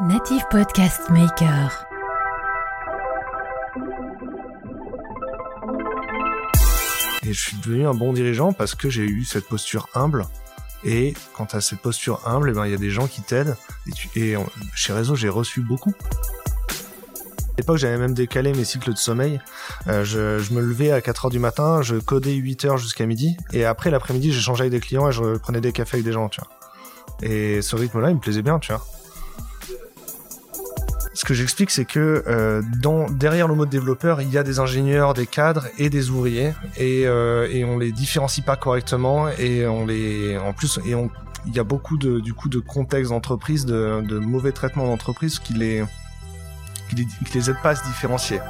Native Podcast Maker. Et je suis devenu un bon dirigeant parce que j'ai eu cette posture humble. Et quand tu as cette posture humble, eh ben, il y a des gens qui t'aident. Et, chez Réseau, j'ai reçu beaucoup. À l'époque, j'avais même décalé mes cycles de sommeil. Euh, je, me levais à 4 heures du matin, je codais 8 heures jusqu'à midi. Et après, l'après-midi, j'échangeais avec des clients et je prenais des cafés avec des gens, tu vois. Et ce rythme-là, il me plaisait bien, tu vois. Ce que j'explique, c'est que euh, derrière le mot de développeur, il y a des ingénieurs, des cadres et des ouvriers, et, euh, et on les différencie pas correctement, et on les, en plus, il y a beaucoup de, du d'entreprise, de, mauvais traitements d'entreprise qui les, qui les, qui les pas à se différencier.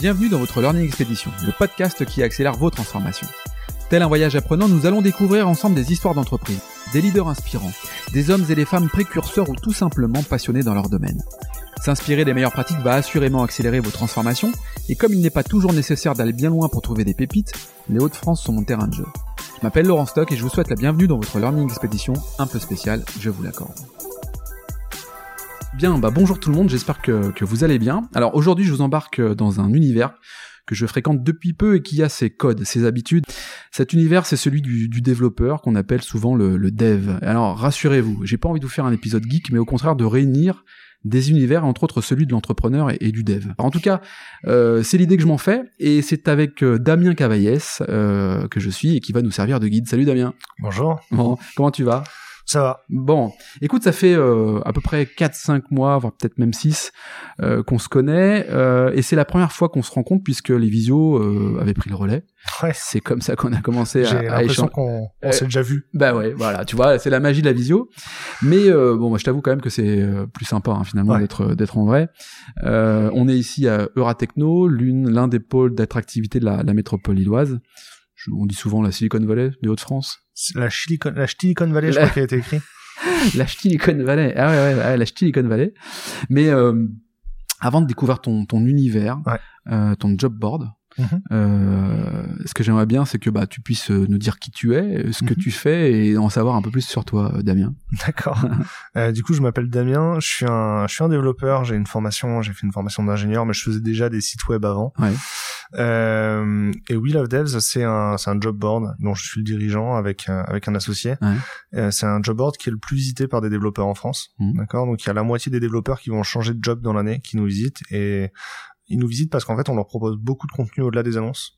Bienvenue dans votre Learning Expedition, le podcast qui accélère vos transformations. Tel un voyage apprenant, nous allons découvrir ensemble des histoires d'entreprise, des leaders inspirants, des hommes et des femmes précurseurs ou tout simplement passionnés dans leur domaine. S'inspirer des meilleures pratiques va assurément accélérer vos transformations, et comme il n'est pas toujours nécessaire d'aller bien loin pour trouver des pépites, les Hauts-de-France sont mon terrain de jeu. Je m'appelle Laurent Stock et je vous souhaite la bienvenue dans votre Learning Expedition un peu spéciale, je vous l'accorde. Bien, bah bonjour tout le monde, j'espère que, que vous allez bien. Alors aujourd'hui je vous embarque dans un univers que je fréquente depuis peu et qui a ses codes, ses habitudes. Cet univers, c'est celui du, du développeur qu'on appelle souvent le, le dev. Alors rassurez-vous, j'ai pas envie de vous faire un épisode geek, mais au contraire de réunir des univers, entre autres celui de l'entrepreneur et, et du dev. Alors, en tout cas, euh, c'est l'idée que je m'en fais, et c'est avec euh, Damien Cavaillès euh, que je suis et qui va nous servir de guide. Salut Damien. Bonjour. Bon, comment tu vas? Ça va. Bon, écoute, ça fait euh, à peu près 4-5 mois, voire peut-être même 6, euh, qu'on se connaît, euh, et c'est la première fois qu'on se rencontre puisque les visios euh, avaient pris le relais. Ouais. C'est comme ça qu'on a commencé J'ai à, à l'impression qu'on on s'est déjà vu. Bah ouais, voilà, tu vois, c'est la magie de la visio. Mais bon, je t'avoue quand même que c'est plus sympa hein, finalement Ouais. d'être d'être en vrai. On est ici à Euratechno, l'une l'un des pôles d'attractivité de la, la métropole lilloise. Je- on dit souvent la Silicon Valley des Hauts-de-France. La Silicon, la Silicon Valley, je crois qu'il a été écrit. la Silicon Valley. Ah ouais, ouais, ouais, la Silicon Valley. Mais euh, avant de découvrir ton, ton univers, Ouais. euh, ton job board, Mhm. euh, ce que j'aimerais bien, c'est que bah, tu puisses euh, nous dire qui tu es, euh, ce que Mhm. tu fais et en savoir un peu plus sur toi, euh, Damien. D'accord. Euh, du coup, je m'appelle Damien. Je suis un, je suis un développeur. J'ai une formation, j'ai fait une formation d'ingénieur, mais je faisais déjà des sites web avant. Ouais. Euh, et We Love Devs, c'est un, c'est un job board dont je suis le dirigeant avec euh, avec un associé. Ouais. Euh, c'est un job board qui est le plus visité par des développeurs en France. Mhm. D'accord? Donc il y a la moitié des développeurs qui vont changer de job dans l'année, qui nous visitent et ils nous visitent parce qu'en fait, on leur propose beaucoup de contenu au-delà des annonces,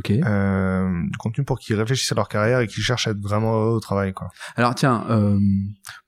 Ok. euh, du contenu pour qu'ils réfléchissent à leur carrière et qu'ils cherchent à être vraiment heureux au travail, quoi. Alors tiens, euh,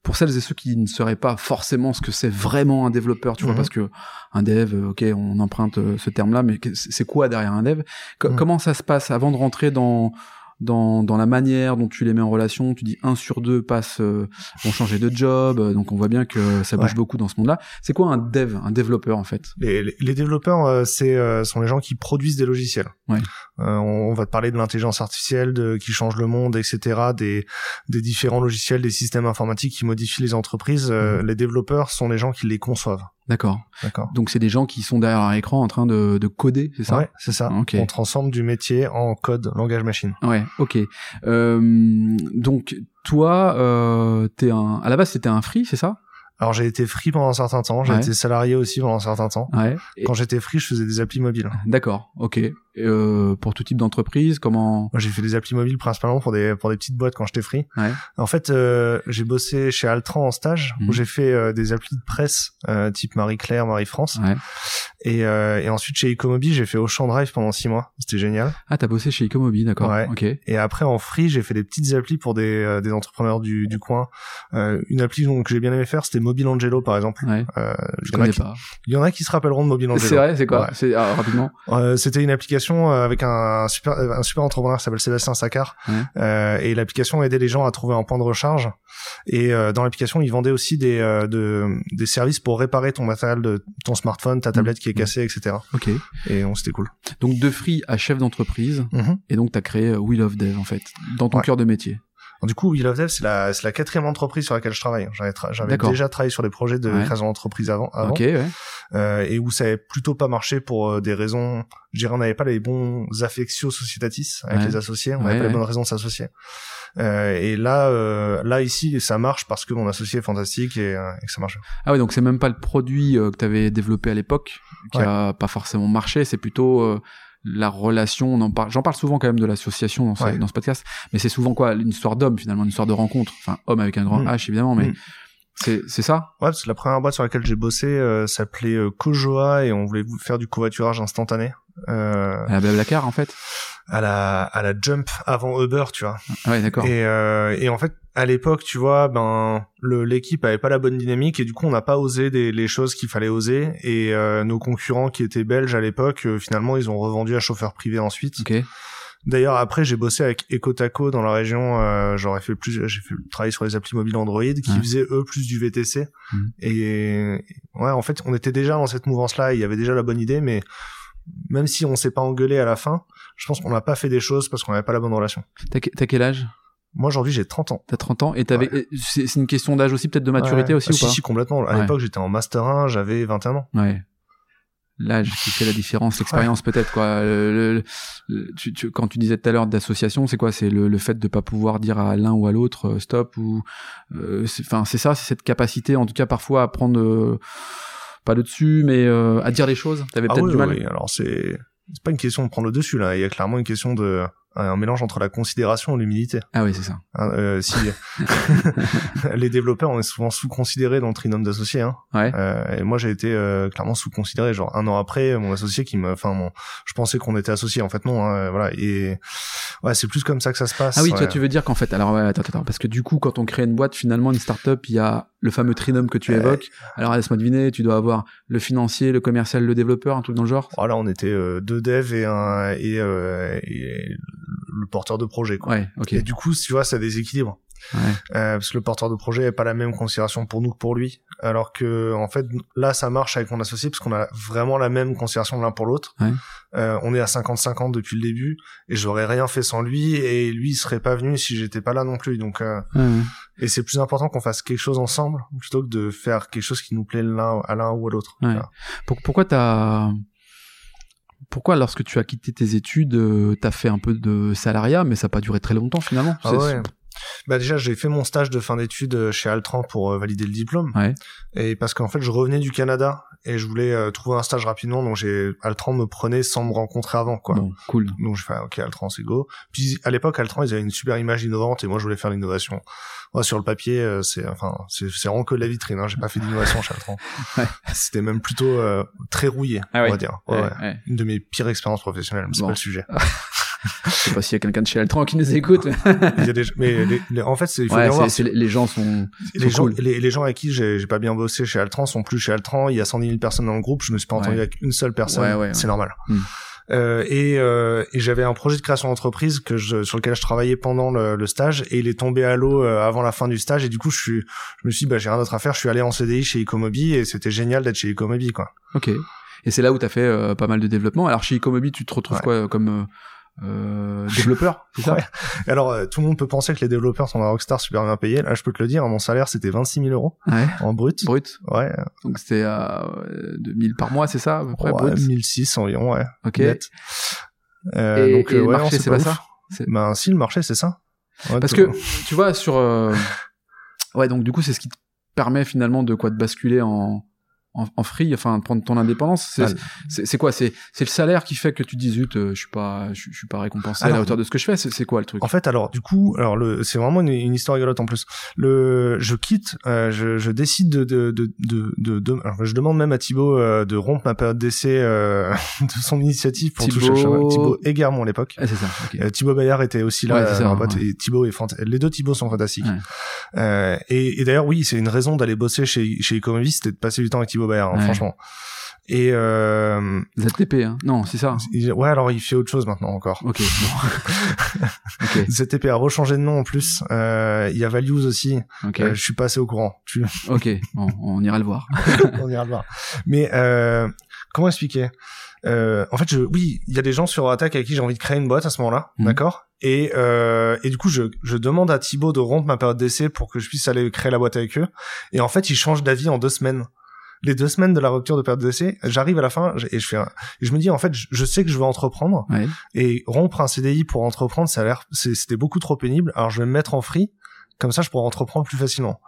pour celles et ceux qui ne sauraient pas forcément ce que c'est vraiment un développeur, tu vois, Mhm. parce que un dev, euh, ok, on emprunte euh, ce terme-là, mais c'est quoi derrière un dev? Mhm. Comment ça se passe avant de rentrer dans dans, dans la manière dont tu les mets en relation, tu dis un sur deux passe, euh, vont changer de job, euh, donc on voit bien que ça bouge Ouais. beaucoup dans ce monde-là. C'est quoi un dev, un développeur en fait? Les, les- les développeurs, euh, c'est euh, sont les gens qui produisent des logiciels. Ouais. Euh, on, on va te parler de l'intelligence artificielle, de qui change le monde, etc. Des, des différents logiciels, des systèmes informatiques qui modifient les entreprises. Euh, Mhm. Les développeurs sont les gens qui les conçoivent. D'accord. D'accord. Donc c'est des gens qui sont derrière un écran en train de, de coder, c'est ça? Ouais, c'est ça. Ok. On transforme du métier en code, langage machine. Ouais, ok. Euh, donc toi, euh, t'es un, à la base c'était un free, c'est ça? Alors j'ai été free pendant un certain temps, j'ai Ouais. été salarié aussi pendant un certain temps. Ouais. Et- Quand j'étais free, je faisais des applis mobiles. D'accord, ok. Euh, pour tout type d'entreprise, comment Moi, j'ai fait des applis mobiles principalement pour des pour des petites boîtes quand j'étais free. Ouais. En fait, euh, j'ai bossé chez Altran en stage Mhm. où j'ai fait euh, des applis de presse euh, type Marie Claire, Marie France. Ouais. Et, euh, et ensuite chez Ecomobi, j'ai fait Auchan Drive pendant six mois. C'était génial. Ah, t'as bossé chez Ecomobi, d'accord. Ouais. Ok. Et après en free, j'ai fait des petites applis pour des euh, des entrepreneurs du du coin. Euh, une appli donc, que j'ai bien aimé faire, c'était Mobile Angelo par exemple. Ouais. Euh, Je connais qui- pas. Il y en a qui se rappelleront de Mobile Angelo. C'est vrai, c'est quoi? C'est ah, rapidement. C'était une application euh, avec un super un super entrepreneur qui s'appelle Sébastien Saccard Ouais. Euh, et l'application aidait les gens à trouver un point de recharge et euh, dans l'application ils vendaient aussi des euh, de, des services pour réparer ton matériel de ton smartphone ta tablette qui est Mhm. cassée etc Ok. et on c'était cool Donc de free à chef d'entreprise, et donc t'as créé euh, Wheel of Dev en fait, dans ton Ouais. cœur de métier. Du coup, We Love Dev, c'est la, c'est la quatrième entreprise sur laquelle je travaille. J'avais, tra- j'avais D'accord. déjà travaillé sur des projets de Ouais. création d'entreprise avant, avant Ok, ouais. euh, et où ça avait plutôt pas marché pour euh, des raisons, je dirais, on n'avait pas les bons affectio societatis avec Ouais. les associés, on n'avait pas les bonnes raisons de s'associer. Euh, et là, euh, là ici, ça marche parce que mon associé est fantastique et, euh, et que ça marche. Ah oui, donc c'est même pas le produit euh, que tu avais développé à l'époque qui Ouais. a pas forcément marché, c'est plutôt euh, la relation. On en parle. J'en parle souvent quand même de l'association dans, ce- Ouais. dans ce podcast, mais c'est souvent quoi une histoire d'homme finalement, une histoire de rencontre. Enfin, homme avec un grand Mm. H évidemment, mais Mm. c'est c'est ça? Ouais, parce que la première boîte sur laquelle j'ai bossé euh, s'appelait euh, Kojoa et on voulait faire du covoiturage instantané. Euh, À la Blablacar en fait? à la à la Jump avant Uber, tu vois. Ouais, d'accord. Et, euh, et en fait, à l'époque, tu vois, ben l'équipe avait pas la bonne dynamique et du coup, on n'a pas osé des, les choses qu'il fallait oser. Et euh, nos concurrents qui étaient belges à l'époque, euh, finalement, ils ont revendu à chauffeur privé ensuite. Ok. D'ailleurs, après, j'ai bossé avec EcoTaco dans la région. Euh, J'aurais fait plus, j'ai fait travailler sur les applis mobiles Android qui Ouais. faisaient eux plus du VTC. Mhm. Et ouais, en fait, on était déjà dans cette mouvance-là. Il y avait déjà la bonne idée, mais même si on s'est pas engueulé à la fin, je pense qu'on n'a pas fait des choses parce qu'on n'avait pas la bonne relation. T'as quel âge? Moi, aujourd'hui, j'ai 30 ans. T'as 30 ans et t'avais. et C'est une question d'âge aussi, peut-être de maturité Ouais. aussi Ah, ou si, pas si, complètement. À Ouais. l'époque, j'étais en master 1, j'avais 21 ans. Ouais. L'âge qui fait la différence, l'expérience peut-être quoi. Le- le- le- tu, tu- quand tu disais tout à l'heure d'association, c'est quoi? C'est le, le fait de pas pouvoir dire à l'un ou à l'autre euh, stop ou. euh, c'est- Enfin, c'est ça, c'est cette capacité, en tout cas parfois à prendre euh, pas le dessus, mais euh, à dire les choses? T'avais Ah peut-être oui, du mal? oui, alors c'est c'est pas une question de prendre le dessus là. Il y a clairement une question de un mélange entre la considération et l'humilité. Ah oui, c'est ça. Hein, euh, si les développeurs, on est souvent sous-considérés dans le trinôme d'associés. Hein. Ouais. Euh, et moi, j'ai été euh, clairement sous-considéré. Genre un an après, mon associé qui me, enfin, mon, je pensais qu'on était associés. En fait, non. Hein, voilà. Et ouais, c'est plus comme ça que ça se passe. Ah oui, ouais. toi tu veux dire qu'en fait, alors ouais, attends, attends, parce que du coup, quand on crée une boîte, finalement, une startup, il y a le fameux trinôme que tu évoques. Alors laisse-moi deviner, tu dois avoir le financier, le commercial, le développeur, un truc dans le genre. Voilà, on était euh, deux devs et un et, euh, et le porteur de projet. Quoi. Ouais, ok. Et du coup, tu vois, ça déséquilibre. Ouais. Euh, parce que le porteur de projet n'a pas la même considération pour nous que pour lui. Alors que, en fait, là, ça marche avec mon associé parce qu'on a vraiment la même considération l'un pour l'autre. Ouais. Euh, on est à 50-50 depuis le début et j'aurais rien fait sans lui et lui il serait pas venu si j'étais pas là non plus. Donc, euh, Ouais, et c'est plus important qu'on fasse quelque chose ensemble plutôt que de faire quelque chose qui nous plaît l'un à l'un ou à l'autre. Pourquoi t'as pourquoi lorsque tu as quitté tes études, euh, t'as fait un peu de salariat, mais ça n'a pas duré très longtemps finalement? Ah ouais. Bah déjà j'ai fait mon stage de fin d'études euh, chez Altran pour euh, valider le diplôme. Ouais. Et parce qu'en fait je revenais du Canada et je voulais euh, trouver un stage rapidement donc j'ai Altran me prenait sans me rencontrer avant quoi. Bon, cool. Donc je fais ok Altran c'est go. Puis à l'époque Altran ils avaient une super image innovante et moi je voulais faire l'innovation. Ouais, sur le papier euh, c'est enfin c'est c'est vraiment que de la vitrine hein. j'ai pas fait d'innovation chez Altran. Ouais. C'était même plutôt euh, très rouillé Ah on va dire. Ouais, Ouais, ouais. ouais. Une de mes pires expériences professionnelles mais c'est Bon. pas le sujet. Je sais pas s'il y a quelqu'un de chez Altran qui nous écoute. mais- Il y a des mais les- les- en fait il faut Ouais, bien voir les gens sont. les sont gens, cool. les, les gens avec qui j'ai pas bien bossé chez Altran sont plus chez Altran. Il y a 110 000 personnes dans le groupe. Je me suis pas entendu avec une seule personne. Ouais, ouais, c'est normal. Hmm. Euh, et euh, et j'avais un projet de création d'entreprise que je, sur lequel je travaillais pendant le, le stage et il est tombé à l'eau euh, avant la fin du stage et du coup je suis je me suis dit bah j'ai rien d'autre à faire je suis allé en CDI chez Ecomobi et c'était génial d'être chez Ecomobi quoi Ok. Et c'est là où t'as fait euh, pas mal de développement. Alors chez Ecomobi, tu te retrouves Ouais. quoi euh, comme euh, développeur, c'est ça Ouais. Alors euh, tout le monde peut penser que les développeurs sont des rockstars super bien payés là je peux te le dire mon salaire c'était 26 000 euros Ouais. en brut Brut. ouais Donc c'était à euh, 2000 par mois, c'est ça à peu près ouais, brut. 1006 environ ouais Ok. net. Euh, Et, donc et euh, le marché, c'est pas pas ça Ben si le marché c'est ça. Parce que tu vois sur ouais donc du coup c'est ce qui te permet finalement de quoi de basculer en en, en free enfin prendre ton indépendance c'est quoi? C'est c'est le salaire qui fait que tu dis zut euh, je suis pas je, je suis pas récompensé à la hauteur de ce que je fais c'est quoi le truc? En fait, alors du coup, alors le, c'est vraiment une, une histoire rigolote en plus. Le, je quitte, euh, je, je décide de, de, de, de, de, alors, je demande même à Thibaut euh, de rompre ma période d'essai euh, de son initiative pour toucher Thibaut- chômage. Thibaut Egarmont à l'époque. Ah, c'est ça ok. Euh, Thibaut Bayard était aussi là, Ouais, ça, ouais. et Thibaut est fanta- les deux Thibaut sont fantastiques. Ouais. Euh, et et d'ailleurs, oui, c'est une raison d'aller bosser chez chez Ecomovis, c'était de passer du temps avec Thibaut Bayard, hein, Ouais. franchement. Et euh, ZTP hein non c'est ça il- ouais, alors il fait autre chose maintenant encore. ok bon ok ZTP a rechangé de nom en plus. Euh, il y a Values aussi. ok Euh, je suis passé au courant. Tu... ok bon, on ira le voir On ira le voir. Mais euh, comment expliquer? Euh, En fait, je, oui, il y a des gens sur Attack avec qui j'ai envie de créer une boîte à ce moment-là, Mhm. d'accord? Et, euh, et du coup, je, je demande à Thibaut de rompre ma période d'essai pour que je puisse aller créer la boîte avec eux. Et en fait, il change d'avis en deux semaines. Les deux semaines de la rupture de période d'essai, j'arrive à la fin et je fais, un- et je me dis en fait, je, sais que je veux entreprendre Ouais. et rompre un CDI pour entreprendre, ça a l'air, c'était beaucoup trop pénible. Alors je vais me mettre en free, comme ça, je pourrai entreprendre plus facilement.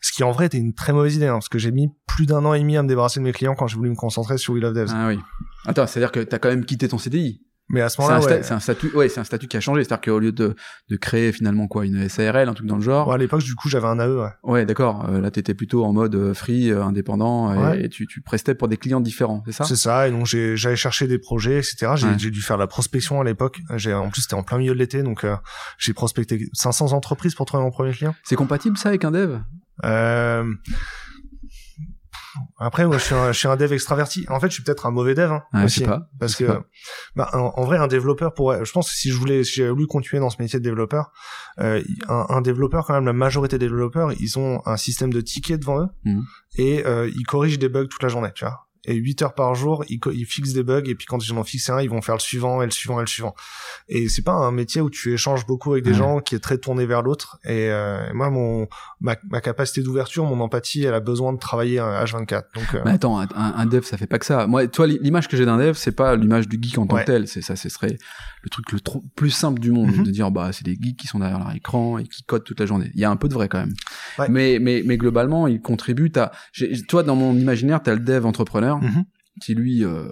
Ce qui en vrai était une très mauvaise idée, hein, parce que j'ai mis plus d'un an et demi à me débarrasser de mes clients quand j'ai voulu me concentrer sur We Love Devs. Ah oui. Attends, c'est-à-dire que t'as quand même quitté ton CDI. Mais à ce C'est un, moment-là, sta- ouais. c'est un statut, ouais, c'est un statut qui a changé. C'est-à-dire qu'au lieu de, de créer finalement quoi, une SARL, un truc dans le genre. Bon, à l'époque, du coup, j'avais un AE, ouais. Ouais, d'accord. Euh, là, t'étais plutôt en mode euh, free, euh, indépendant, et, Ouais. et tu, tu prestais pour des clients différents, c'est ça? C'est ça, et donc j'ai- j'allais chercher des projets, etc. J'ai Ouais. dû faire de la prospection à l'époque. J'ai En plus, c'était en plein milieu de l'été, donc euh, j'ai prospecté 500 entreprises pour trouver mon premier client. C'est compatible ça avec un dev? Euh... Après, moi, je suis, un, je suis un dev extraverti. En fait, je suis peut-être un mauvais dev hein, Ouais, je aussi. sais pas. Parce je sais que, pas. bah, en, en vrai, un développeur pourrait. Je pense que si je voulais, si j'avais voulu continuer dans ce métier de développeur, euh, un, un développeur, quand même, la majorité des développeurs, ils ont un système de tickets devant eux Mhm. et euh, ils corrigent des bugs toute la journée, tu vois. Et 8 heures par jour, ils, ils fixent des bugs et puis quand ils en ont fixé un, ils vont faire le suivant et le suivant et le suivant. Et c'est pas un métier où tu échanges beaucoup avec des gens qui est très tourné vers l'autre. Et euh, moi, mon ma, ma capacité d'ouverture, mon empathie, elle a besoin de travailler un H24. Donc euh, Mais attends, un, un dev, ça fait pas que ça. Moi, toi, l'image que j'ai d'un dev, c'est pas l'image du geek en tant Ouais. que tel. C'est ça, ce serait le truc le trop, plus simple du monde Mhm. de dire bah c'est des geeks qui sont derrière leur écran et qui codent toute la journée. Il y a un peu de vrai quand même. Ouais. Mais mais mais globalement, ils contribuent. J'ai- toi, dans mon imaginaire, t'as le dev entrepreneur Mhm. qui lui. Euh,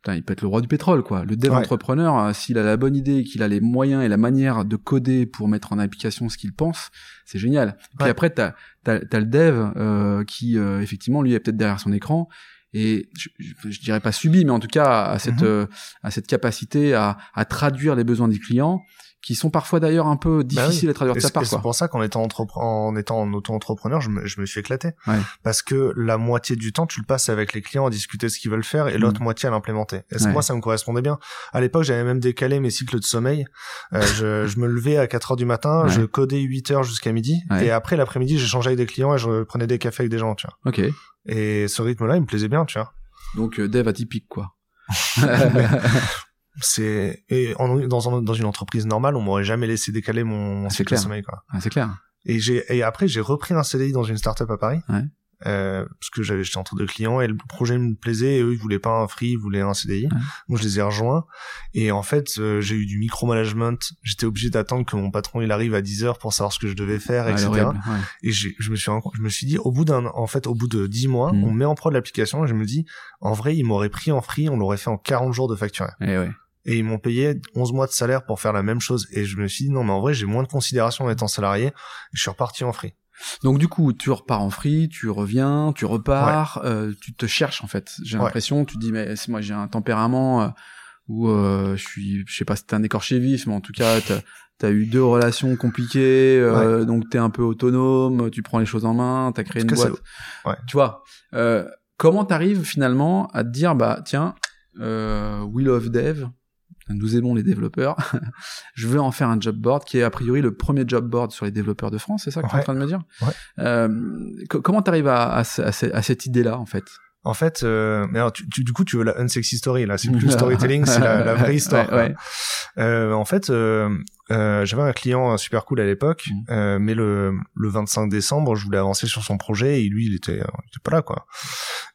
Putain, il peut être le roi du pétrole, quoi. Le dev Ouais. entrepreneur, euh, s'il a la bonne idée, qu'il a les moyens et la manière de coder pour mettre en application ce qu'il pense, c'est génial. Puis Ouais. après, t'as as, le dev euh, qui, euh, effectivement, lui est peut-être derrière son écran et je, je, je dirais pas subi, mais en tout cas à cette Mhm. euh, à cette capacité à, à traduire les besoins du client, qui sont parfois d'ailleurs un peu difficiles à traduire Bah de sa c'est part, c'est pour ça qu'en étant, en étant en auto-entrepreneur, je me, je me suis éclaté. Ouais. Parce que la moitié du temps, tu le passes avec les clients à discuter ce qu'ils veulent faire et l'autre moitié à l'implémenter. Et Ouais. moi, ça me correspondait bien? À l'époque, j'avais même décalé mes cycles de sommeil. Euh, je, je me levais à 4 heures du matin, Ouais. je codais 8 heures jusqu'à midi. Ouais. Et après, l'après-midi, j'échangeais avec des clients et je prenais des cafés avec des gens, tu vois. Ok. Et ce rythme-là, il me plaisait bien, tu vois. Donc euh, dev atypique, quoi. C'est et en- dans, un- dans une entreprise normale, on m'aurait jamais laissé décaler mon, C'est cycle de sommeil, quoi. Ah, c'est clair. Et j'ai et après j'ai repris un CDI dans une startup à Paris. Ouais. Euh, parce que j'avais j'étais entre deux clients et le projet me plaisait et eux ils voulaient pas un free, ils voulaient un CDI. Donc je les ai rejoints et en fait euh, j'ai eu du micromanagement. J'étais obligé d'attendre que mon patron il arrive à 10 heures pour savoir ce que je devais faire, Ouais, etc. horrible, ouais. Et je me suis je me suis dit au bout d'un en fait au bout de 10 mois Mhm. on met en prod l'application et je me dis en vrai ils m'auraient pris en free, on l'aurait fait en 40 jours de facture Eh ouais. Et ils m'ont payé 11 mois de salaire pour faire la même chose et je me suis dit non mais en vrai j'ai moins de considération en étant salarié je suis reparti en free. Donc du coup, tu repars en free, tu reviens, tu repars, euh, tu te cherches en fait. J'ai Ouais. l'impression, tu te dis mais moi j'ai un tempérament euh, où euh, je suis, je sais pas si t'es un écorché vif, mais en tout cas t'as as eu deux relations compliquées, euh, donc t'es un peu autonome, tu prends les choses en main, t'as créé une boîte. Ouais. Tu vois, euh, comment t'arrives finalement à te dire bah tiens, euh, we love dev, nous aimons les développeurs. je veux en faire un job board qui est a priori le premier job board sur les développeurs de France, c'est ça que tu es en Ouais. train de me dire? Ouais. Euh, co- Comment t'arrives à, à, à ce- à cette idée-là en fait? En fait, euh, mais alors, tu, tu- du coup, tu veux la unsexy story là, c'est plus le storytelling, c'est la, la vraie histoire. Ouais, ouais. Euh, en fait, euh, euh, j'avais un client super cool à l'époque, Mhm. euh, mais le, le 25 décembre, je voulais avancer sur son projet et lui, il était, euh, il était pas là quoi.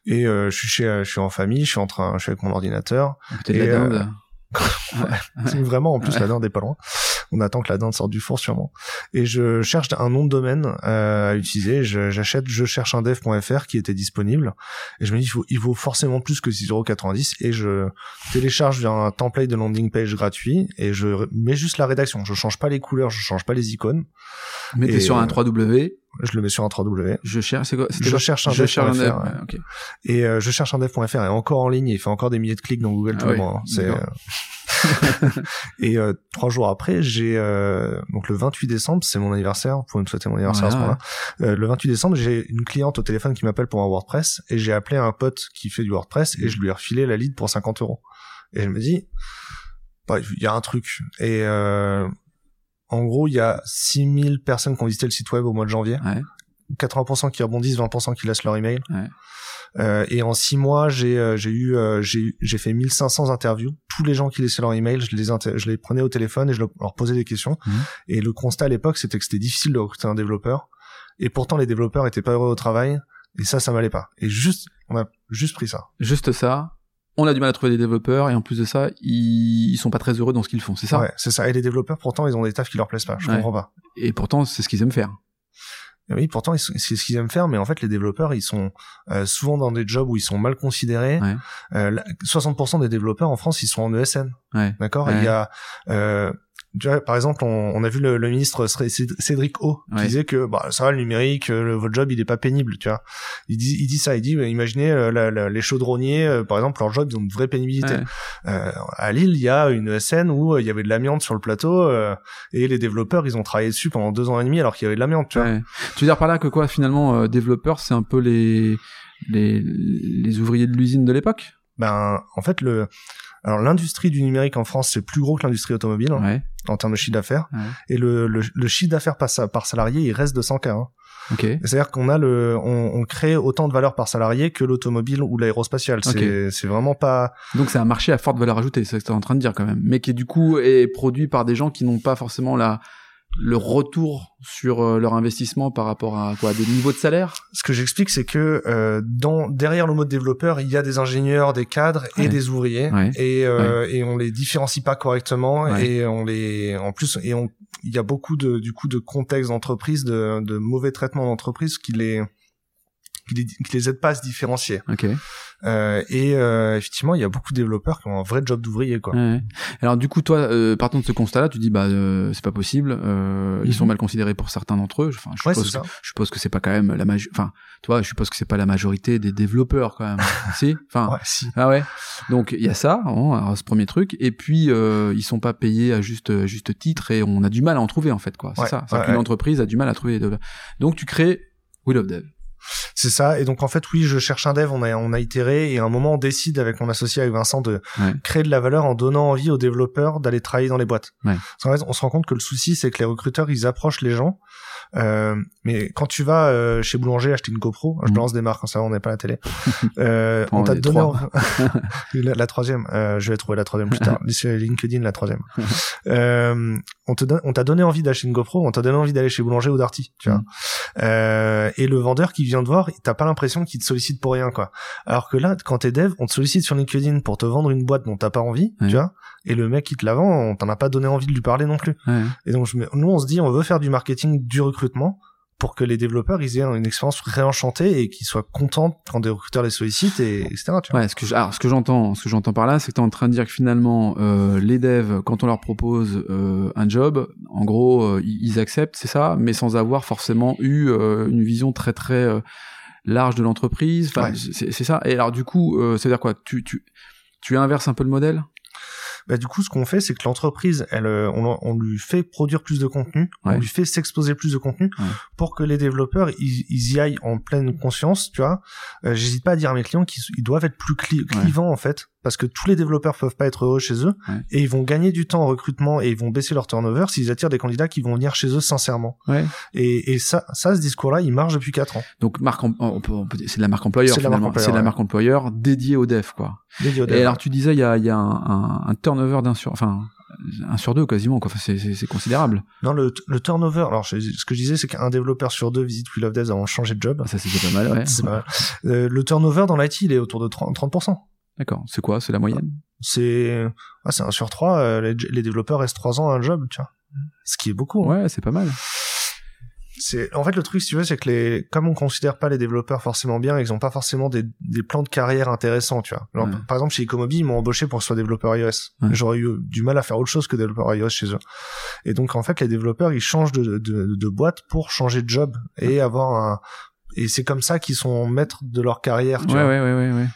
Et euh, je suis chez, je suis en famille, je suis en train, je suis avec mon ordinateur. À côté de la euh, dinde. C'est Vraiment, en plus, la dinde est pas loin. On attend que la dinde sorte du four sûrement. Et je cherche un nom de domaine euh, à utiliser. J'achète je cherche un dev.fr qui était disponible. Et je me dis, il, faut, il vaut forcément plus que 6,90€. Et je télécharge un template de landing page gratuit et je mets juste la rédaction. Je change pas les couleurs, je change pas les icônes. Et, sur un euh, 3W. Je le mets sur un 3W. Je cherche. C'est quoi Je quoi cherche un Je cherche un dev. ouais. ouais, ok. Et euh, je cherche un dev.fr est encore en ligne. Il fait encore des milliers de clics dans Google Ah tout le mois. hein. C'est euh, et euh, trois jours après, j'ai euh, donc le 28 décembre, c'est mon anniversaire. Vous pouvez me souhaiter mon anniversaire à ce Ouais, moment-là. Euh, le 28 décembre, j'ai une cliente au téléphone qui m'appelle pour un WordPress et j'ai appelé un pote qui fait du WordPress et je lui ai refilé la lead pour 50 euros. Et je me dis, bah, il y a un truc. Et euh, en gros, il y a 6000 personnes qui ont visité le site web au mois de janvier. Ouais. 80% qui rebondissent, 20% qui laissent leur email. Euh, et en six mois, j'ai euh, j'ai eu euh, j'ai j'ai fait 1500 interviews tous les gens qui laissaient leur email, je les, je les prenais au téléphone et je leur posais des questions. Mhm. Et le constat à l'époque, c'était que c'était difficile de recruter un développeur. Et pourtant, les développeurs étaient pas heureux au travail. Et ça, ça m'allait pas. Et juste, on a juste pris ça. Juste ça. On a du mal à trouver des développeurs et en plus de ça, ils, ils sont pas très heureux dans ce qu'ils font, c'est ça? Ouais, c'est ça. Et les développeurs, pourtant, ils ont des tafs qui leur plaisent pas. Je Ouais. comprends pas. Et pourtant, c'est ce qu'ils aiment faire. Et oui, pourtant, c'est ce qu'ils aiment faire, mais en fait, les développeurs, ils sont euh, souvent dans des jobs où ils sont mal considérés. Ouais. Euh, la- 60% des développeurs en France, ils sont en ESN. Ouais. D'accord? Ouais. Il y a, euh, tu vois, par exemple, on, on a vu le, le ministre Cé- Cédric O qui Ouais. disait que bah, ça va le numérique, euh, le- votre job il est pas pénible, tu vois. Il dit, il dit ça, il dit, euh, imaginez euh, la- la- les chaudronniers, euh, par exemple, leur job ils ont une vraie pénibilité. Ouais. Euh, à Lille, il y a une ESN où euh, il y avait de l'amiante sur le plateau euh, et les développeurs ils ont travaillé dessus pendant deux ans et demi alors qu'il y avait de l'amiante, tu vois. Ouais. Tu veux dire par là que quoi, finalement, euh, développeurs, c'est un peu les, les, les ouvriers de l'usine de l'époque? Ben, en fait, le alors l'industrie du numérique en France c'est plus gros que l'industrie automobile hein, Ouais. en termes de chiffre d'affaires Ouais. et le, le, le chiffre d'affaires par, par salarié il reste de 100K. Hein. Ok. C'est-à-dire qu'on a le, on, on crée autant de valeur par salarié que l'automobile ou l'aérospatiale. C'est, c'est vraiment pas. Donc c'est un marché à forte valeur ajoutée, c'est ce que tu es en train de dire quand même, mais qui du coup est produit par des gens qui n'ont pas forcément la le retour sur euh, leur investissement par rapport à quoi? Des niveaux de salaire? Ce que j'explique, c'est que euh, dans derrière le mot de développeur, il y a des ingénieurs, des cadres et Ouais. des ouvriers, Ouais. et euh, et on les différencie pas correctement, Ouais. et on les, en plus, et on, il y a beaucoup de du coup de contexte d'entreprise, de, de mauvais traitement d'entreprise qui les qui les, qui les aident pas à se différencier. Ok. Euh, et euh, effectivement, il y a beaucoup de développeurs qui ont un vrai job d'ouvrier, quoi. Ouais. Alors du coup, toi, euh, partant de ce constat-là, tu dis bah euh, c'est pas possible. euh, Ils sont Mhm. mal considérés pour certains d'entre eux. Enfin, je Ouais, suppose, c'est que, je suppose que c'est pas quand même la majorité. Enfin, toi, je suppose que c'est pas la majorité des développeurs quand même. si? Enfin. Ouais, si. Ah ouais. Donc il y a ça, hein, alors, ce premier truc. Et puis euh, ils sont pas payés à juste à juste titre et on a du mal à en trouver en fait quoi. C'est ça. C'est qu'une entreprise a du mal à trouver. des développeurs. Donc tu crées Will of Dev. C'est ça. Et donc en fait, oui, je cherche un dev. On a on a itéré et à un moment on décide avec mon associé avec Vincent de Ouais. créer de la valeur en donnant envie aux développeurs d'aller travailler dans les boîtes. Ouais. Parce qu'en fait, on se rend compte que le souci c'est que les recruteurs ils approchent les gens. Euh, mais quand tu vas euh, chez Boulanger acheter une GoPro, je Mhm. balance des marques, ça on n'est pas à la télé. Euh, on t'a donné envie- la, la troisième. euh, je vais trouver la troisième plus tard. Sur LinkedIn, la troisième. euh, on te on t'a donné envie d'acheter une GoPro, on t'a donné envie d'aller chez Boulanger ou Darty, tu vois. Euh, et le vendeur qui vient te voir, t'as pas l'impression qu'il te sollicite pour rien, quoi. Alors que là, quand t'es dev, on te sollicite sur LinkedIn pour te vendre une boîte dont t'as pas envie, Ouais. tu vois. Et le mec qui te la vend, on t'en a pas donné envie de lui parler non plus. Ouais. Et donc, je nous, on se dit, on veut faire du marketing du recrutement pour que les développeurs ils aient une expérience réenchantée et qu'ils soient contents quand des recruteurs les sollicitent et etc. Tu vois. Ouais, ce que je- alors ce que j'entends, ce que j'entends par là, c'est que tu es en train de dire que finalement euh, les devs, quand on leur propose euh, un job, en gros, euh, ils acceptent, c'est ça, mais sans avoir forcément eu euh, une vision très très euh, large de l'entreprise. Enfin, Ouais. c'est c'est ça. Et alors du coup, euh, ça veut dire quoi? Tu tu tu inverses un peu le modèle? Bah, du coup, ce qu'on fait, c'est que l'entreprise, elle, euh, on, on lui fait produire plus de contenu, Ouais. on lui fait s'exposer plus de contenu Ouais. pour que les développeurs, ils, ils y aillent en pleine conscience, tu vois. Euh, J'hésite pas à dire à mes clients qu'ils ils doivent être plus cli- clivants, en fait, parce que tous les développeurs peuvent pas être heureux chez eux, Ouais. et ils vont gagner du temps en recrutement et ils vont baisser leur turnover s'ils attirent des candidats qui vont venir chez eux sincèrement. Ouais. Et, et ça, ça, ce discours-là, il marche depuis quatre ans. Donc marque, on peut, on peut c'est de la marque employeur C'est de la marque finalement. employeur, C'est de la ouais. marque employeur dédiée aux devs quoi. Dédié aux Et devs. alors tu disais il y a, y a un, un, un turnover d'un sur, enfin un sur deux quasiment quoi. Enfin, c'est- c'est considérable. Non, le, le turnover, alors je- ce que je disais, c'est qu'un développeur sur deux visite We Love Devs avant de changer de job. Ça c'est pas mal. Ouais. Pas mal. Euh, le turnover dans l'IT, il est autour de 30%. 30%. D'accord. C'est quoi? C'est la moyenne? C'est ah, c'est un sur trois. euh, les, les développeurs restent trois ans à un job, tu vois. Ce qui est beaucoup. hein. Ouais, c'est pas mal. C'est en fait le truc, si tu veux, c'est que les comme on considère pas les développeurs forcément bien, ils ont pas forcément des, des plans de carrière intéressants, tu vois. Genre, Ouais. Par exemple, chez Ecomobi, ils m'ont embauché pour que je sois développeur iOS. Ouais. J'aurais eu du mal à faire autre chose que développeur iOS chez eux. Et donc en fait, les développeurs, ils changent de, de, de boîte pour changer de job et avoir un et c'est comme ça qu'ils sont maîtres de leur carrière, tu vois. ouais, ouais, ouais, ouais.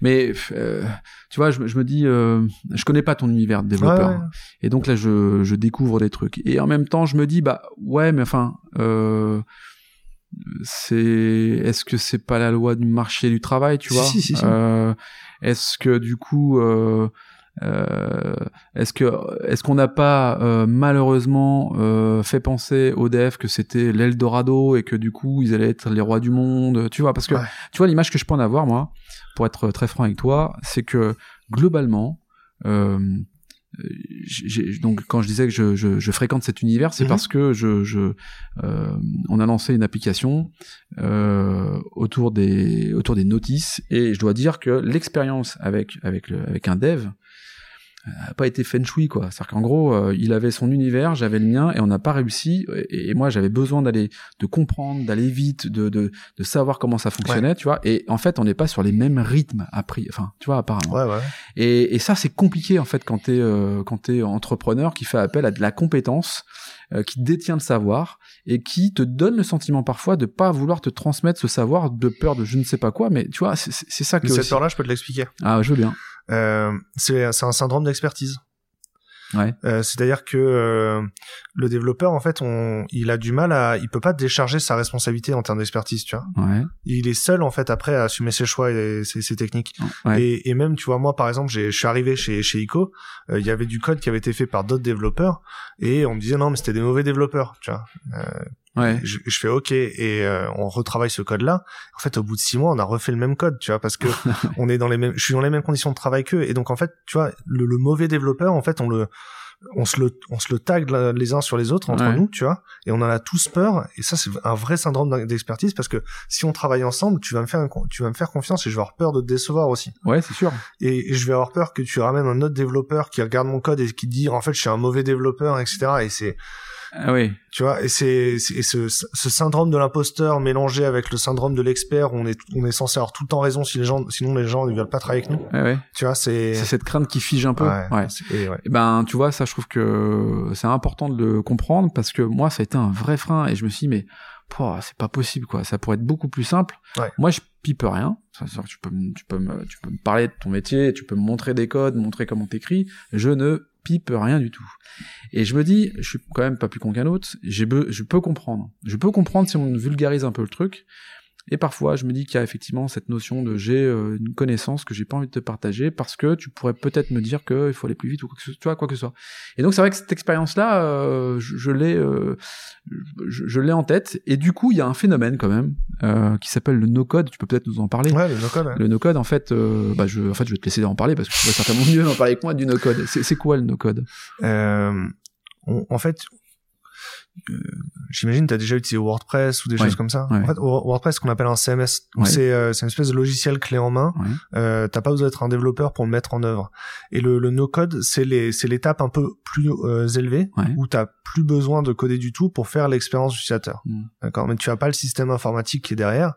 Mais euh, tu vois, je, me- je me dis, euh, je connais pas ton univers de développeur, Ouais, ouais. et donc là, je, je découvre des trucs. Et en même temps, je me dis, bah ouais, mais enfin, euh, c'est, est-ce que c'est pas la loi du marché du travail, tu vois? si, si, si. Euh, Est-ce que du coup, euh, est-ce que est-ce qu'on n'a pas euh, malheureusement euh, fait penser aux devs que c'était l'Eldorado et que du coup ils allaient être les rois du monde, tu vois? Parce que Ouais. tu vois l'image que je peux en avoir moi, pour être très franc avec toi, c'est que globalement donc quand je disais que je, je, je fréquente cet univers, c'est Mhm. parce que je, je on a lancé une application autour des autour des notices et je dois dire que l'expérience avec avec le, avec un dev a pas été feng shui quoi. C'est-à-dire qu'en gros, euh, il avait son univers, j'avais le mien et on n'a pas réussi. Et, et moi, j'avais besoin d'aller de comprendre, d'aller vite, de, de de savoir comment ça fonctionnait, tu vois. Et en fait, on n'est pas sur les mêmes rythmes appris. Enfin, tu vois, apparemment. Ouais, ouais. Et, et ça, c'est compliqué en fait quand t'es euh, quand t'es entrepreneur qui fait appel à de la compétence, euh, qui détient le savoir et qui te donne le sentiment parfois de pas vouloir te transmettre ce savoir de peur de je ne sais pas quoi. Mais tu vois, c'est ça que Mais cette aussi- peur-là, je peux te l'expliquer. Ah, je veux bien. Euh, c'est un syndrome d'expertise. Ouais. Euh, C'est-à-dire que euh, le développeur, en fait, on, il a du mal à, il peut pas décharger sa responsabilité en termes d'expertise, tu vois. Ouais. Il est seul, en fait, après à assumer ses choix et ses, ses techniques. Ouais. Et, et même, tu vois, moi, par exemple, j'ai- je suis arrivé chez chez ICO, euh, il y avait du code qui avait été fait par d'autres développeurs et on me disait non, mais c'était des mauvais développeurs, tu vois. Ouais. Je, je fais OK et euh, on retravaille ce code-là. En fait, au bout de six mois, on a refait le même code, tu vois, parce que on est dans les mêmes, je suis dans les mêmes conditions de travail qu'eux. Et donc, en fait, tu vois, le, le mauvais développeur, en fait, on le, on se le, on se le tag les uns sur les autres entre Ouais. nous, tu vois, et on en a tous peur. Et ça, c'est un vrai syndrome d'expertise parce que si on travaille ensemble, tu vas me faire, un tu vas me faire confiance et je vais avoir peur de te décevoir aussi. Ouais, c'est sûr. Et, et je vais avoir peur que tu ramènes un autre développeur qui regarde mon code et qui dit, en fait, je suis un mauvais développeur, etc. Et c'est, Ah oui. tu vois, et c'est, ce, ce syndrome de l'imposteur mélangé avec le syndrome de l'expert, où on est, on est censé avoir tout le temps raison si les gens, sinon les gens ne veulent pas travailler avec nous. Ouais, ouais. Tu vois, c'est, C'est cette crainte qui fige un peu. ouais, ouais. et ouais. Eh ben, tu vois, ça, je trouve que c'est important de le comprendre parce que moi, ça a été un vrai frein et je me suis dit, mais c'est pas possible, quoi. Ça pourrait être beaucoup plus simple. Ouais. Moi, je pipe rien. Tu peux, me- tu peux me, tu peux me parler de ton métier, tu peux me montrer des codes, montrer comment t'écris. Je ne rien du tout. Et je me dis, je suis quand même pas plus con qu'un autre. Je peux comprendre. Je peux comprendre si on vulgarise un peu le truc. Et parfois, je me dis qu'il y a effectivement cette notion de j'ai euh, une connaissance que j'ai pas envie de te partager parce que tu pourrais peut-être me dire qu'il faut aller plus vite ou quoi que ce, tu vois, quoi que ce soit. Et donc, c'est vrai que cette expérience-là, euh, je, je l'ai, euh, je, je l'ai en tête. Et du coup, il y a un phénomène quand même euh, qui s'appelle le no-code. Tu peux peut-être nous en parler. Ouais, le no-code. Le no-code, en fait, bah, je, en fait, je vais te laisser en parler parce que tu vas certainement mieux en parler que moi du no-code. C'est, c'est quoi le no-code? Euh, on- en fait, j'imagine tu as déjà utilisé WordPress ou des Ouais. choses comme ça. Ouais. En fait, WordPress, ce qu'on appelle un CMS, Ouais. c'est euh, une espèce de logiciel clé en main. Ouais. Euh, T'as pas besoin d'être un développeur pour le mettre en œuvre. Et le, le no-code, c'est l'étape un peu plus euh, élevée Ouais. où t'as plus besoin de coder du tout pour faire l'expérience utilisateur. Mm. D'accord, mais tu as pas le système informatique qui est derrière,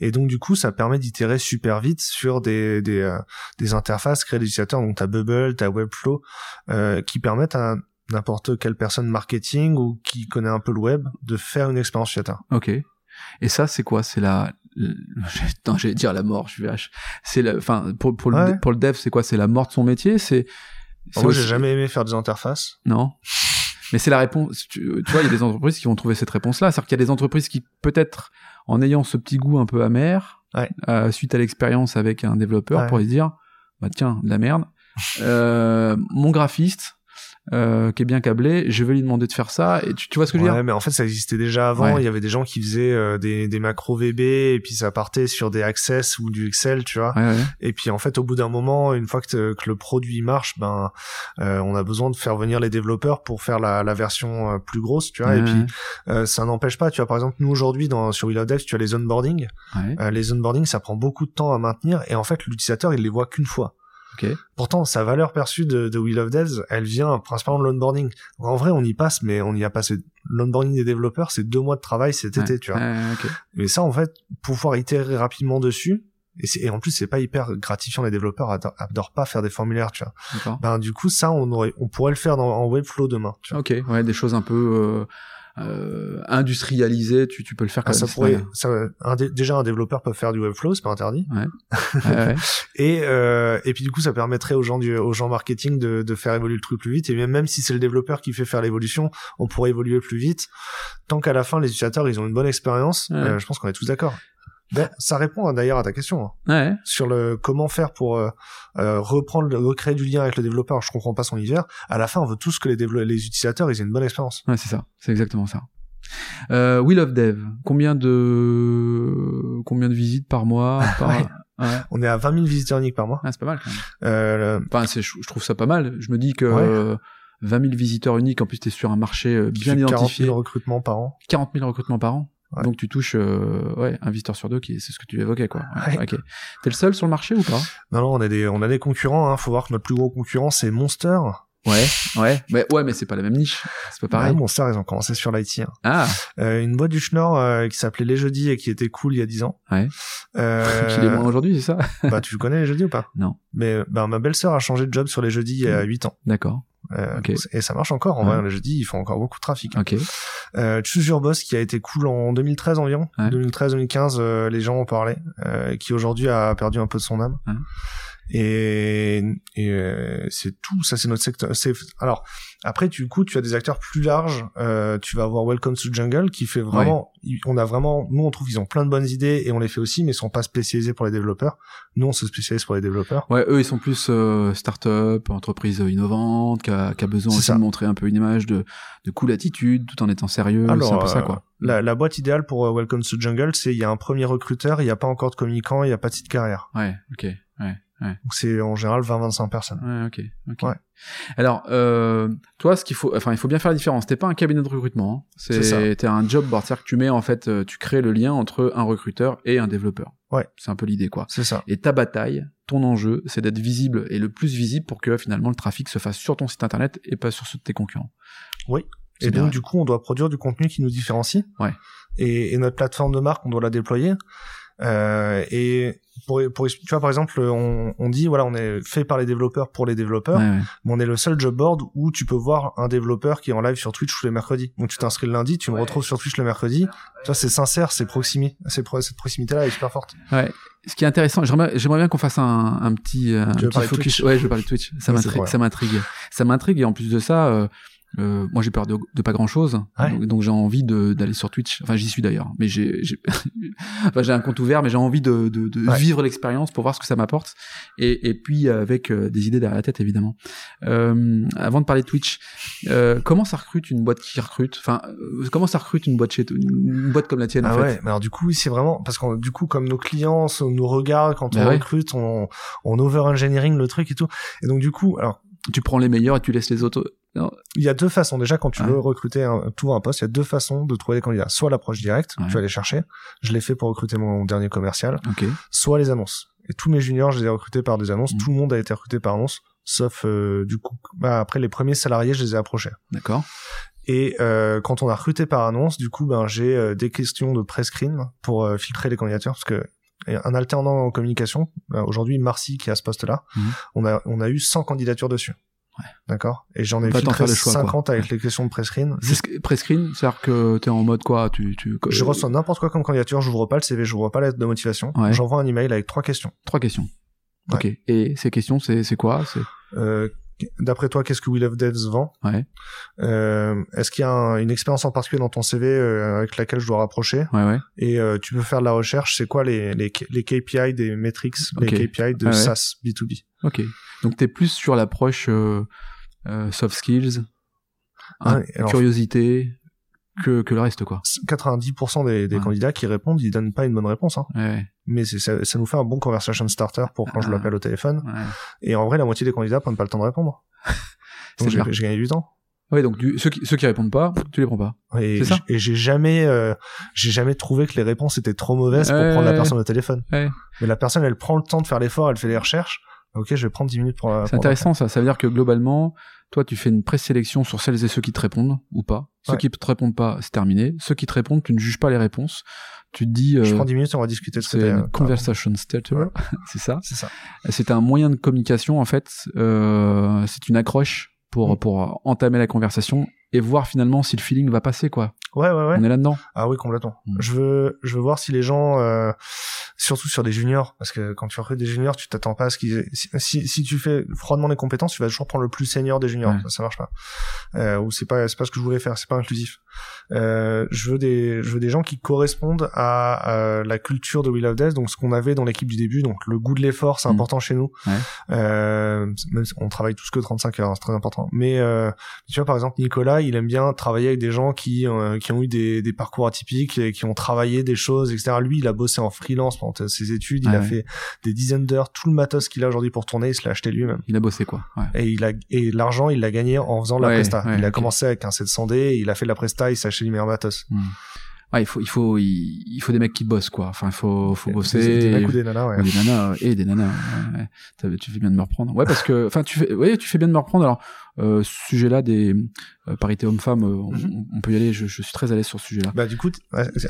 et donc du coup, ça permet d'itérer super vite sur des des, euh, des interfaces créées d'utilisateurs. Donc t'as Bubble, t'as Webflow, euh, qui permettent à n'importe quelle personne marketing ou qui connaît un peu le web de faire une expérience utilisateur. Ok. Et ça, c'est quoi? C'est la. Non, j'allais dire la mort. Je vache. C'est la. Enfin, pour pour le pour le dev, c'est quoi? C'est la mort de son métier? C'est. c'est Moi, aussi- j'ai jamais aimé faire des interfaces. Non. Mais c'est la réponse. Tu, tu vois, il y a des entreprises qui vont trouver cette réponse-là. C'est-à-dire qu'il y a des entreprises qui, peut-être, en ayant ce petit goût un peu amer, Ouais. euh, suite à l'expérience avec un développeur, Ouais. pourraient se dire, bah tiens, de la merde. Euh, mon graphiste, euh, qui est bien câblé, je vais lui demander de faire ça. Et tu, tu vois ce que je veux Ouais, dire? mais en fait, ça existait déjà avant. Ouais. Il y avait des gens qui faisaient euh, des, des macros VB et puis ça partait sur des Access ou du Excel, tu vois. Ouais, ouais. Et puis en fait, au bout d'un moment, une fois que, que le produit marche, ben, euh, on a besoin de faire venir les développeurs pour faire la, la version euh, plus grosse, tu vois. Et puis euh, ça n'empêche pas, tu vois. Par exemple, nous aujourd'hui, dans sur Will of Dev, tu as les onboarding. Ouais. Euh, les onboarding, ça prend beaucoup de temps à maintenir et en fait, l'utilisateur, il les voit qu'une fois. Ok. Pourtant, sa valeur perçue de, de Wheel of Devs, elle vient principalement de l'onboarding. En vrai, on y passe, mais on y a passé. L'onboarding des développeurs, c'est deux mois de travail cet été, tu vois. Mais ça, en fait, pouvoir itérer rapidement dessus, et, et en plus, c'est pas hyper gratifiant. Les développeurs adorent, pas faire des formulaires, tu vois. Ben, du coup, ça, on aurait, on pourrait le faire dans, en Webflow demain, tu vois. Ok. Ouais, des choses un peu euh, euh, industrialisées. Tu, tu peux le faire Ah, même. ça pourrait, ça, un déjà un développeur peut faire du Webflow, c'est pas interdit. Ouais, ouais. Et euh, et puis du coup, ça permettrait aux gens du aux gens marketing de, de faire évoluer le truc plus vite. Et même même si c'est le développeur qui fait faire l'évolution, on pourrait évoluer plus vite. Tant qu'à la fin, les utilisateurs ils ont une bonne expérience. Ouais. euh, je pense qu'on est tous d'accord. Ben, ça répond hein, d'ailleurs à ta question hein, Ouais. sur le comment faire pour euh, euh, reprendre, recréer du lien avec le développeur. Je comprends pas son univers. À la fin, on veut tous que les, les utilisateurs ils aient une bonne expérience. Ouais, c'est ça. C'est exactement ça. Euh, Will of Dev, combien de combien de visites par mois par... Ouais. Ouais. On est à 20 000 visiteurs uniques par mois. Ah, c'est pas mal quand même. Euh, le- Enfin, c'est, je trouve ça pas mal. Je me dis que Ouais. euh, 20 000 visiteurs uniques, en plus t'es sur un marché euh, bien fait 40 identifié, 000 recrutements par an. 40 000 recrutements par an. Ouais. Donc tu touches euh, ouais un visiteur sur deux qui c'est ce que tu évoquais quoi. Ouais, Ouais. Ok. T'es le seul sur le marché ou pas? Non, non, on a des, on a des concurrents. Hein. Faut voir que notre plus gros concurrent c'est Monster. Ouais. Ouais. Mais ouais mais c'est pas la même niche. C'est pas pareil. Ouais, Monster, ils ont commencé sur l'IT. hein. Ah. Euh, une boîte du Schnorr euh, qui s'appelait Les Jeudis et qui était cool il y a 10 ans. Ouais. Euh, Qu'il est moins aujourd'hui c'est ça? Bah, tu connais Les Jeudis ou pas? Non. Mais bah, ma belle-sœur a changé de job sur Les Jeudis il y a 8 ans. D'accord. Euh. Et ça marche encore. En Ouais. vrai, Les Jeudis, ils font encore beaucoup de trafic. hein. Ok. Euh, Choose Your Boss qui a été cool en 2013 environ. Ouais. 2013-2015, euh, les gens en parlaient. Euh, qui aujourd'hui a perdu un peu de son âme. Ouais. Et, et euh, c'est tout. Ça, c'est notre secteur. C'est alors après, du coup, tu as des acteurs plus larges. Euh, tu vas avoir Welcome to Jungle qui fait vraiment. On a vraiment. Nous, on trouve qu'ils ont plein de bonnes idées et on les fait aussi, mais ils sont pas spécialisés pour les développeurs. Nous, on se spécialise pour les développeurs. Ouais, eux ils sont plus euh, start-up, entreprise innovante, qui a, qui a besoin aussi ça. de montrer un peu une image de, de cool attitude tout en étant sérieux. c'est un peu ça euh, quoi. La, la boîte idéale pour euh, Welcome to Jungle, c'est il y a un premier recruteur, il n'y a pas encore de communicant, il n'y a pas de site carrière. Ouais. Ok. Ouais. Donc c'est en général 20-25 personnes. Ouais, ok, ok. Ouais. Alors, euh, toi, ce qu'il faut, enfin, il faut bien faire la différence. T'es pas un cabinet de recrutement. hein. C'est t'es un job board, c'est-à-dire que tu mets en fait, euh, tu crées le lien entre un recruteur et un développeur. Ouais. C'est un peu l'idée, quoi. C'est ça. Et ta bataille, ton enjeu, c'est d'être visible et le plus visible pour que finalement le trafic se fasse sur ton site internet et pas sur ceux de tes concurrents. Oui. Et donc du coup, on doit produire du contenu qui nous différencie. Ouais. Et, et notre plateforme de marque, on doit la déployer. Euh, et pour, pour tu vois par exemple, on, on dit voilà, on est fait par les développeurs pour les développeurs, Ouais, ouais. mais on est le seul job board où tu peux voir un développeur qui est en live sur Twitch tous les mercredis. Donc tu t'inscris le lundi, tu me retrouves sur Twitch le mercredi. Tu vois, c'est sincère, c'est proximité, c'est pro- cette proximité-là est super forte. Ouais. Ce qui est intéressant, j'aimerais, j'aimerais bien qu'on fasse un, un petit, un Tu veux petit focus. Twitch? Ouais, je veux parler de Twitch. Ça m'intrigue, ça m'intrigue. Ça m'intrigue et en plus de ça, euh, euh, moi j'ai peur de, de pas grand chose. Ouais. Donc, donc j'ai envie d'aller sur Twitch. Enfin, j'y suis d'ailleurs. Mais j'ai, enfin, j'ai un compte ouvert, mais j'ai envie de, de, de Ouais. vivre l'expérience pour voir ce que ça m'apporte. Et, et puis avec euh, des idées derrière la tête, évidemment. Euh, avant de parler de Twitch, euh, comment ça recrute une boîte qui recrute? Enfin, euh, comment ça recrute une boîte chez une boîte comme la tienne en Ah fait? ouais, mais alors du coup, c'est vraiment parce que du coup, comme nos clients nous regardent quand Bah on recrute, on, on over-engineering le truc et tout. Et donc du coup, alors Tu prends les meilleurs et tu laisses les autres. Non. Il y a deux façons. Déjà, quand tu Ouais. veux recruter un, tout un poste, il y a deux façons de trouver des candidats. Soit l'approche directe, Ouais. tu vas les chercher. Je l'ai fait pour recruter mon dernier commercial. Ok. Soit les annonces. Et tous mes juniors, je les ai recrutés par des annonces. Mhm. Tout le monde a été recruté par annonce, sauf euh, du coup, bah, après les premiers salariés, je les ai approchés. D'accord. Et euh, quand on a recruté par annonce, du coup, ben j'ai euh, des questions de pré-screen pour euh, filtrer les candidatures parce que un alternant en communication, euh, aujourd'hui Marcy qui à ce poste-là, Mhm. on a on a eu 100 candidatures dessus. Ouais. D'accord Et j'en ai filtré le choix, quoi. 50 avec les questions de que- Prescreen, c'est-à-dire que t'es en mode quoi Tu, tu. Je reçois n'importe quoi comme candidature, j'ouvre pas le CV, j'ouvre pas la lettre de motivation, Ouais. j'envoie un email avec trois questions. Trois questions. Ok. Et ces questions, c'est c'est quoi? C'est Euh, D'après toi, qu'est-ce que We Love Devs vend? Ouais, euh, Est-ce qu'il y a un- une expérience en particulier dans ton CV euh, avec laquelle je dois rapprocher? Ouais, ouais. et euh, tu peux faire de la recherche. C'est quoi les, les, les KPI des metrics, les KPI de. SaaS B2B Ok. Donc t'es plus sur l'approche euh, euh, soft skills, hein, Ouais, alors- curiosité que que le reste quoi. 90% des, des Ouais. candidats qui répondent, ils donnent pas une bonne réponse. Hein. Ouais. Mais ça, ça nous fait un bon conversation starter pour quand je Ah. l'appelle au téléphone. Ouais. Et en vrai, la moitié des candidats prennent pas le temps de répondre. Donc j'ai, gagné du temps. Ouais, donc du, ceux qui ceux qui répondent pas, tu les prends pas. Et, C'est ça et j'ai jamais, euh, j'ai jamais trouvé que les réponses étaient trop mauvaises pour prendre la personne au téléphone. Ouais. Mais la personne, elle prend le temps de faire l'effort, elle fait les recherches. Ok, je vais prendre 10 minutes pour. la- C'est pour intéressant ça. Ça veut dire que globalement, toi, tu fais une présélection sur celles et ceux qui te répondent ou pas. Ceux Ouais. qui te répondent pas, c'est terminé. Ceux qui te répondent, tu ne juges pas les réponses. Tu te dis, Je euh, prends 10 minutes, on va discuter de c'est une conversation starter, Ouais. c'est ça. C'est ça. C'est un moyen de communication en fait. Euh, c'est une accroche pour Mm. pour entamer la conversation et voir finalement si le feeling va passer quoi. Ouais, ouais, ouais. On est là-dedans. Ah oui, complètement. Mm. Je veux, je veux voir si les gens, euh, surtout sur des juniors, parce que quand tu recrutes des juniors, tu t'attends pas à ce qu'ils, si, si, si tu fais froidement les compétences, tu vas toujours prendre le plus senior des juniors. Ouais. Ça, ça marche pas. Euh, ou c'est pas, c'est pas ce que je voulais faire. C'est pas inclusif. Euh, je veux des, je veux des gens qui correspondent à, euh, la culture de We Love Devs, donc ce qu'on avait dans l'équipe du début, donc le goût de l'effort, c'est Mm. important chez nous. Ouais. Euh, même si on travaille tous que 35 heures, hein, c'est très important. Mais euh, tu vois, par exemple, Nicolas, il aime bien travailler avec des gens qui, euh, qui ont eu des, des parcours atypiques et qui ont travaillé des choses, etc. Lui, il a bossé en freelance ses études. Il a fait des dizaines d'heures, tout le matos qu'il a aujourd'hui pour tourner, il se l'a acheté lui-même. Il a bossé quoi. Et il a et l'argent, il l'a gagné en faisant de la presta. il a commencé avec un 700D, il a fait de la presta, il s'est acheté du meilleur matos. Hmm. Ouais, il faut, il faut, il, faut des mecs qui bossent, quoi. Enfin, il faut, faut bosser. Des, mecs ou des nanas, ouais. Des nanas, et des nanas. Ouais. Tu fais bien de me reprendre. Ouais, parce que, enfin, tu fais, ouais, tu fais bien de me reprendre. Alors, euh, ce sujet-là des euh, parités hommes-femmes, euh, mhm. on, peut y aller. Je, je, suis très à l'aise sur ce sujet-là. Bah, du coup,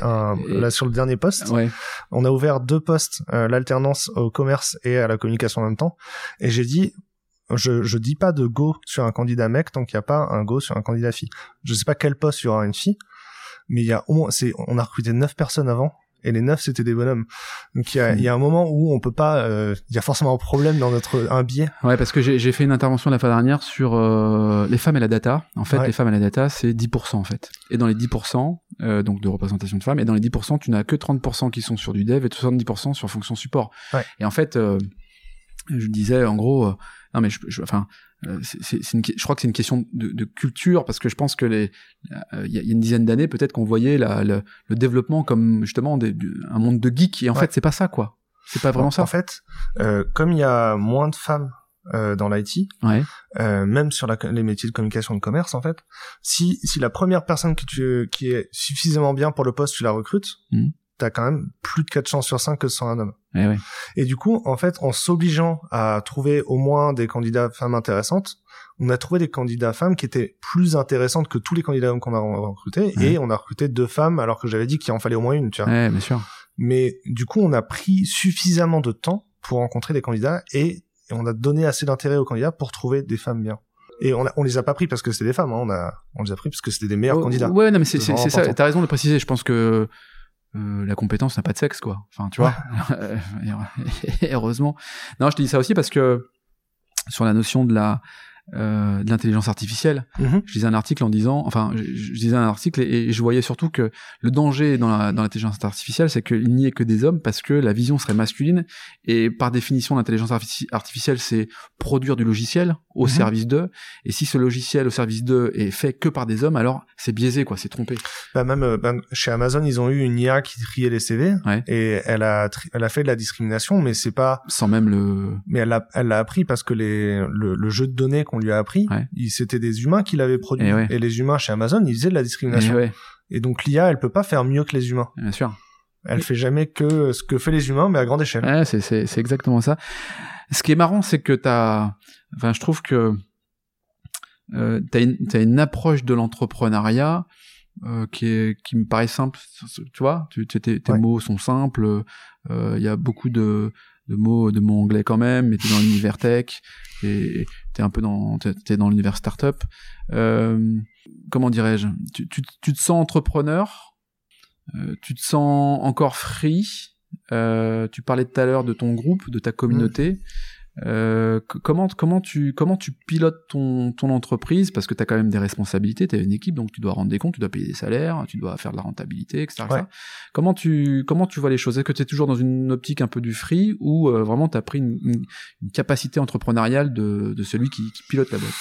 un, là sur le dernier poste, ouais. on a ouvert deux postes, euh, l'alternance au commerce et à la communication en même temps. Et j'ai dit, je, je dis pas de go sur un candidat mec tant qu'il n'y a pas un go sur un candidat fille. Je sais pas quel poste il y aura une fille mais il y a au moins, c'est, on a recruté neuf personnes avant, et les neuf c'était des bonhommes. Donc il y a, il y a un moment où on peut pas, euh, il y a forcément un problème dans notre un biais. Ouais, parce que j'ai fait une intervention la fois dernière sur euh, les femmes et la data. En fait, les femmes et la data, c'est 10% en fait. Et dans les 10%, euh, donc de représentation de femmes, et dans les 10%, tu n'as que 30% qui sont sur du dev et 70% sur fonction support. Ouais. Et en fait, je disais en gros, non mais je, je enfin euh, c'est, une, je crois que c'est une question de, de, culture parce que je pense que les euh, il y, a une dizaine d'années peut-être qu'on voyait la, le, le, développement comme justement des, un monde de geeks et en fait c'est pas ça quoi. C'est pas vraiment ça. en fait euh, comme il y a moins de femmes euh, dans l'IT ouais. euh, même sur la, les métiers de communication de commerce en fait si si la première personne que tu qui est suffisamment bien pour le poste tu la recrutes mmh t'as quand même plus de 4 chances sur 5 que ce soit un homme. Et, eh et du coup, en fait, en s'obligeant à trouver au moins des candidats femmes intéressantes, on a trouvé des candidats femmes qui étaient plus intéressantes que tous les candidats hommes qu'on a recrutés, et on a recruté deux femmes alors que j'avais dit qu'il en fallait au moins une, tu vois. Ouais, bien sûr. Mais du coup, on a pris suffisamment de temps pour rencontrer des candidats et, on a donné assez d'intérêt aux candidats pour trouver des femmes bien. Et on, a, on les a pas pris parce que c'était des femmes, hein. on a on les a pris parce que c'était des meilleurs oh, candidats. Ouais, non mais c'est c'est ça. T'as raison de préciser. Je pense que euh, la compétence n'a pas de sexe, quoi. Enfin, tu vois. heureusement. Non, je te dis ça aussi parce que sur la notion de la euh, de l'intelligence artificielle. Mhm. Je lisais un article en disant, enfin, je, je lisais un article et, je voyais surtout que le danger dans l'intelligence dans artificielle, c'est qu'il n'y ait que des hommes parce que la vision serait masculine et par définition, l'intelligence artificielle, c'est produire du logiciel au mhm. service d'eux. Et si ce logiciel au service d'eux est fait que par des hommes, alors c'est biaisé, quoi, c'est trompé. Bah même euh, ben, chez Amazon, ils ont eu une IA qui triait les CV et elle a elle a fait de la discrimination, mais c'est pas sans même le. Mais elle l'a elle l'a appris parce que les le, le jeu de données qu'on lui a appris, c'était des humains qui l'avaient produit. Et, et, les humains chez Amazon, ils faisaient de la discrimination. Et, et donc l'IA, elle peut pas faire mieux que les humains. Bien sûr. Elle fait jamais que ce que fait les humains, mais à grande échelle. Ouais, c'est, exactement ça. Ce qui est marrant, c'est que t'as, enfin, je trouve que euh, t'as une, t'as une approche de l'entrepreneuriat euh, qui est, qui me paraît simple. Tu vois, tu, tes, tes mots sont simples. Euh, il y a beaucoup de, de mots, de mots anglais quand même. Mais t'es dans l'univers tech et t'es un peu dans, t'es, dans l'univers startup. Euh, comment dirais-je? Tu, tu, tu te sens entrepreneur? Euh, tu te sens encore free? Euh, tu parlais tout à l'heure de ton groupe, de ta communauté. Euh, comment comment tu comment tu pilotes ton ton entreprise? Parce que tu as quand même des responsabilités, tu as une équipe donc tu dois rendre des comptes, tu dois payer des salaires, tu dois faire de la rentabilité, etc. Comment tu comment tu vois les choses? Est-ce que tu es toujours dans une optique un peu du free ou vraiment tu as pris une, une, capacité entrepreneuriale de, de celui qui, qui pilote la boîte?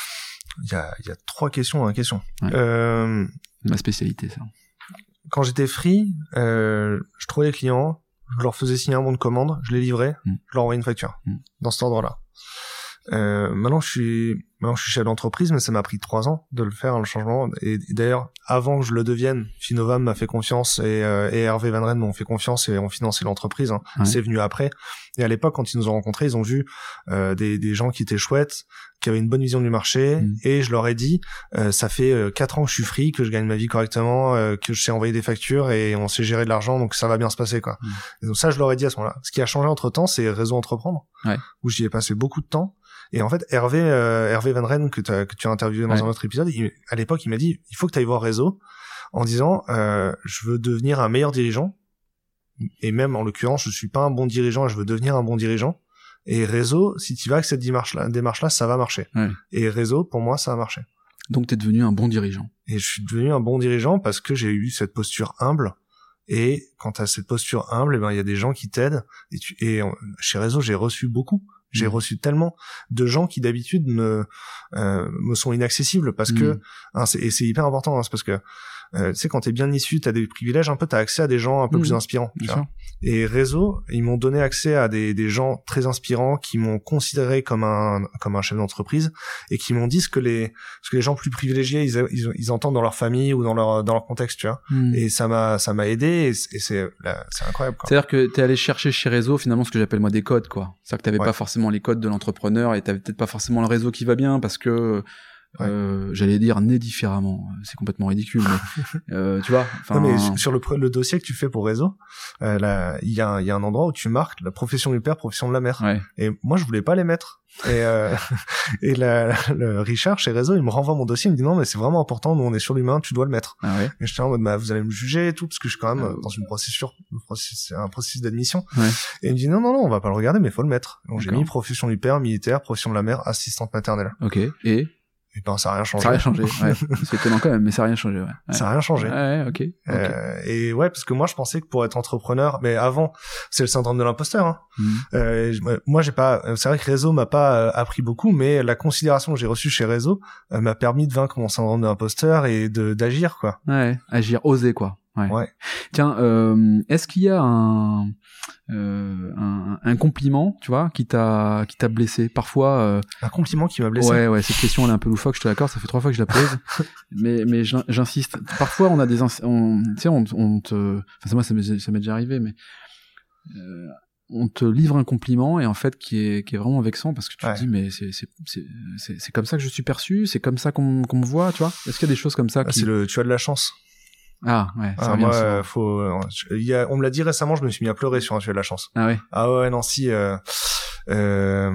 Il y a il y a trois questions dans la question. Euh... Ma spécialité ça. quand j'étais free, euh, je trouvais les clients, je leur faisais signer un bon de commande, je les livrais, mm. je leur envoyais une facture. Mm. Dans cet ordre-là. Euh, maintenant, je suis Maintenant, je suis chef d'entreprise, mais ça m'a pris trois ans de le faire, le changement. Et, d'ailleurs, avant que je le devienne, Finova m'a fait confiance et, euh, et Hervé Van Ren m'ont fait confiance et ont financé l'entreprise. Hein. C'est venu après. Et à l'époque, quand ils nous ont rencontrés, ils ont vu euh, des, des, gens qui étaient chouettes, qui avaient une bonne vision du marché. Mm. Et je leur ai dit, euh, ça fait euh, quatre ans que je suis free, que je gagne ma vie correctement, euh, que je sais envoyer des factures et on sait gérer de l'argent, donc ça va bien se passer. quoi. Mm. Et donc ça, je leur ai dit à ce moment-là. Ce qui a changé entre-temps, c'est Réseau Entreprendre, où j'y ai passé beaucoup de temps. Et en fait, Hervé, euh, Hervé Van Ren, que, que tu as interviewé dans un autre épisode, à l'époque, il m'a dit, il faut que tu ailles voir Réseau, en disant, euh, je veux devenir un meilleur dirigeant. Et même, en l'occurrence, je suis pas un bon dirigeant, je veux devenir un bon dirigeant. Et Réseau, si tu vas avec cette démarche-là, ça va marcher. Et Réseau, pour moi, ça a marché. Donc, tu es devenu un bon dirigeant. Et je suis devenu un bon dirigeant parce que j'ai eu cette posture humble. Et quand tu as cette posture humble, eh ben il y a des gens qui t'aident. Et, tu, et chez Réseau, j'ai reçu beaucoup. J'ai mm. reçu tellement de gens qui d'habitude me euh, me sont inaccessibles parce que mm. hein, et c'est hyper important hein, parce que euh, tu sais, quand t'es bien issu, t'as des privilèges, un peu, t'as accès à des gens un peu Mhm. plus inspirants. tu vois. Et réseau, ils m'ont donné accès à des, des gens très inspirants qui m'ont considéré comme un comme un chef d'entreprise et qui m'ont dit ce que les ce que les gens plus privilégiés ils, ils, ils entendent dans leur famille ou dans leur dans leur contexte, tu vois. Hmm. Et ça m'a ça m'a aidé et, c'est c'est incroyable. C'est-à-dire que t'es allé chercher chez Réseau finalement ce que j'appelle moi des codes quoi. C'est-à-dire que t'avais Ouais. pas forcément les codes de l'entrepreneur et t'avais peut-être pas forcément le réseau qui va bien parce que euh, j'allais dire né différemment. C'est complètement ridicule. mais, euh, tu vois. Non, mais sur- le, le dossier que tu fais pour réseau, euh, il y a, un- il y a un endroit où tu marques la profession du père, profession de la mère. ouais. Et moi, je voulais pas les mettre. Et, euh, et la, le Richard chez Réseau, il me renvoie mon dossier, il me dit non, mais c'est vraiment important, nous on est sur l'humain, tu dois le mettre. Ah ouais. Et j'étais en mode, bah, vous allez me juger et tout, parce que je suis quand même Ah, euh, dans une procédure, un processus d'admission. Ouais. Et il me dit non, non, non, on va pas le regarder, mais faut le mettre. Donc j'ai mis profession du père, militaire, profession de la mère, assistante maternelle. Ok. Et Et ben, ça a rien changé. ça a rien changé. Ouais. C'est étonnant quand même, mais ça a rien changé. Ouais. Ouais. Ça a rien changé. Ouais, ouais, ok. Euh, et ouais, parce que moi je pensais que pour être entrepreneur, mais avant, c'est le syndrome de l'imposteur. Hein. Mhm. Euh, moi, j'ai pas. C'est vrai que Réseau m'a pas euh, appris beaucoup, mais la considération que j'ai reçue chez Réseau euh, m'a permis de vaincre mon syndrome de l'imposteur et de d'agir quoi. Ouais, agir, oser quoi. Ouais. Ouais. Tiens, euh, est-ce qu'il y a un, euh, un un compliment, tu vois, qui t'a qui t'a blessé? Parfois, euh, Un compliment qui m'a blessé? ouais, ouais, cette question elle est un peu loufoque, je te l'accorde, ça fait trois fois que je la pose, mais mais j'in- j'insiste. Parfois, on a des, on, tu sais, on, on te, enfin moi ça m'est déjà arrivé, mais on te livre un compliment et en fait qui est qui est vraiment vexant parce que tu Ouais. te dis mais c'est comme ça que je suis perçu, c'est comme ça qu'on qu'on me voit, tu vois? Est-ce qu'il y a des choses comme ça Ah, qui C'est le tu as de la chance. Ah ouais, ça Ah, moi, euh, faut. euh, y a, on me l'a dit récemment, je me suis mis à pleurer sur un tu as de la chance. Ah ouais. Ah ouais, non, si. Euh, euh,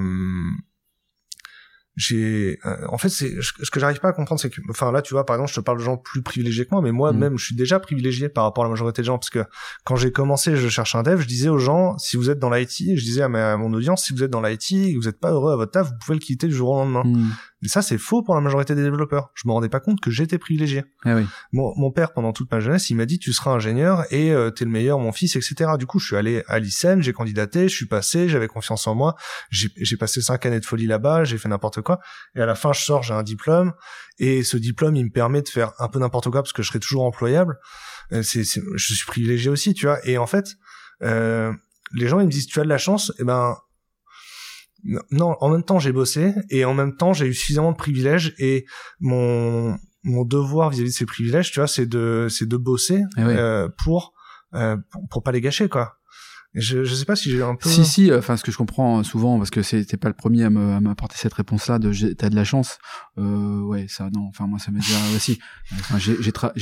j'ai euh, en fait c'est ce que j'arrive pas à comprendre c'est que enfin là tu vois par exemple je te parle de gens plus privilégiés que moi mais moi Mhm. même je suis déjà privilégié par rapport à la majorité des gens parce que quand j'ai commencé je cherchais un dev je disais aux gens si vous êtes dans l'IT je disais à, ma- à mon audience si vous êtes dans l'IT et que vous êtes pas heureux à votre taf vous pouvez le quitter du jour au lendemain Hmm. et ça c'est faux pour la majorité des développeurs je me rendais pas compte que j'étais privilégié Ah oui. mon, mon père, pendant toute ma jeunesse, il m'a dit tu seras ingénieur et euh, t'es le meilleur, mon fils, etc. Du coup, je suis allé à l'ICEN, j'ai candidaté, je suis passé, j'avais confiance en moi, j'ai j'ai passé cinq années de folie là-bas, j'ai fait n'importe quoi, et à la fin, je sors, j'ai un diplôme, et ce diplôme, il me permet de faire un peu n'importe quoi parce que je serai toujours employable. Euh, c'est, je suis privilégié aussi, tu vois. Et en fait, euh, les gens, ils me disent tu as de la chance, et ben non, en même temps j'ai bossé et en même temps j'ai eu suffisamment de privilèges et mon mon devoir vis-à-vis de ces privilèges, tu vois, c'est de c'est de bosser Eh oui. euh, pour, euh, pour pour pas les gâcher quoi. Je je sais pas si j'ai un peu Si si, euh, enfin ce que je comprends souvent parce que t'es pas le premier à me- à m'apporter cette réponse-là de j'ai- t'as de la chance. Euh, ouais, ça non. Enfin moi ça m'est déjà aussi. Enfin, j'ai j'ai tra-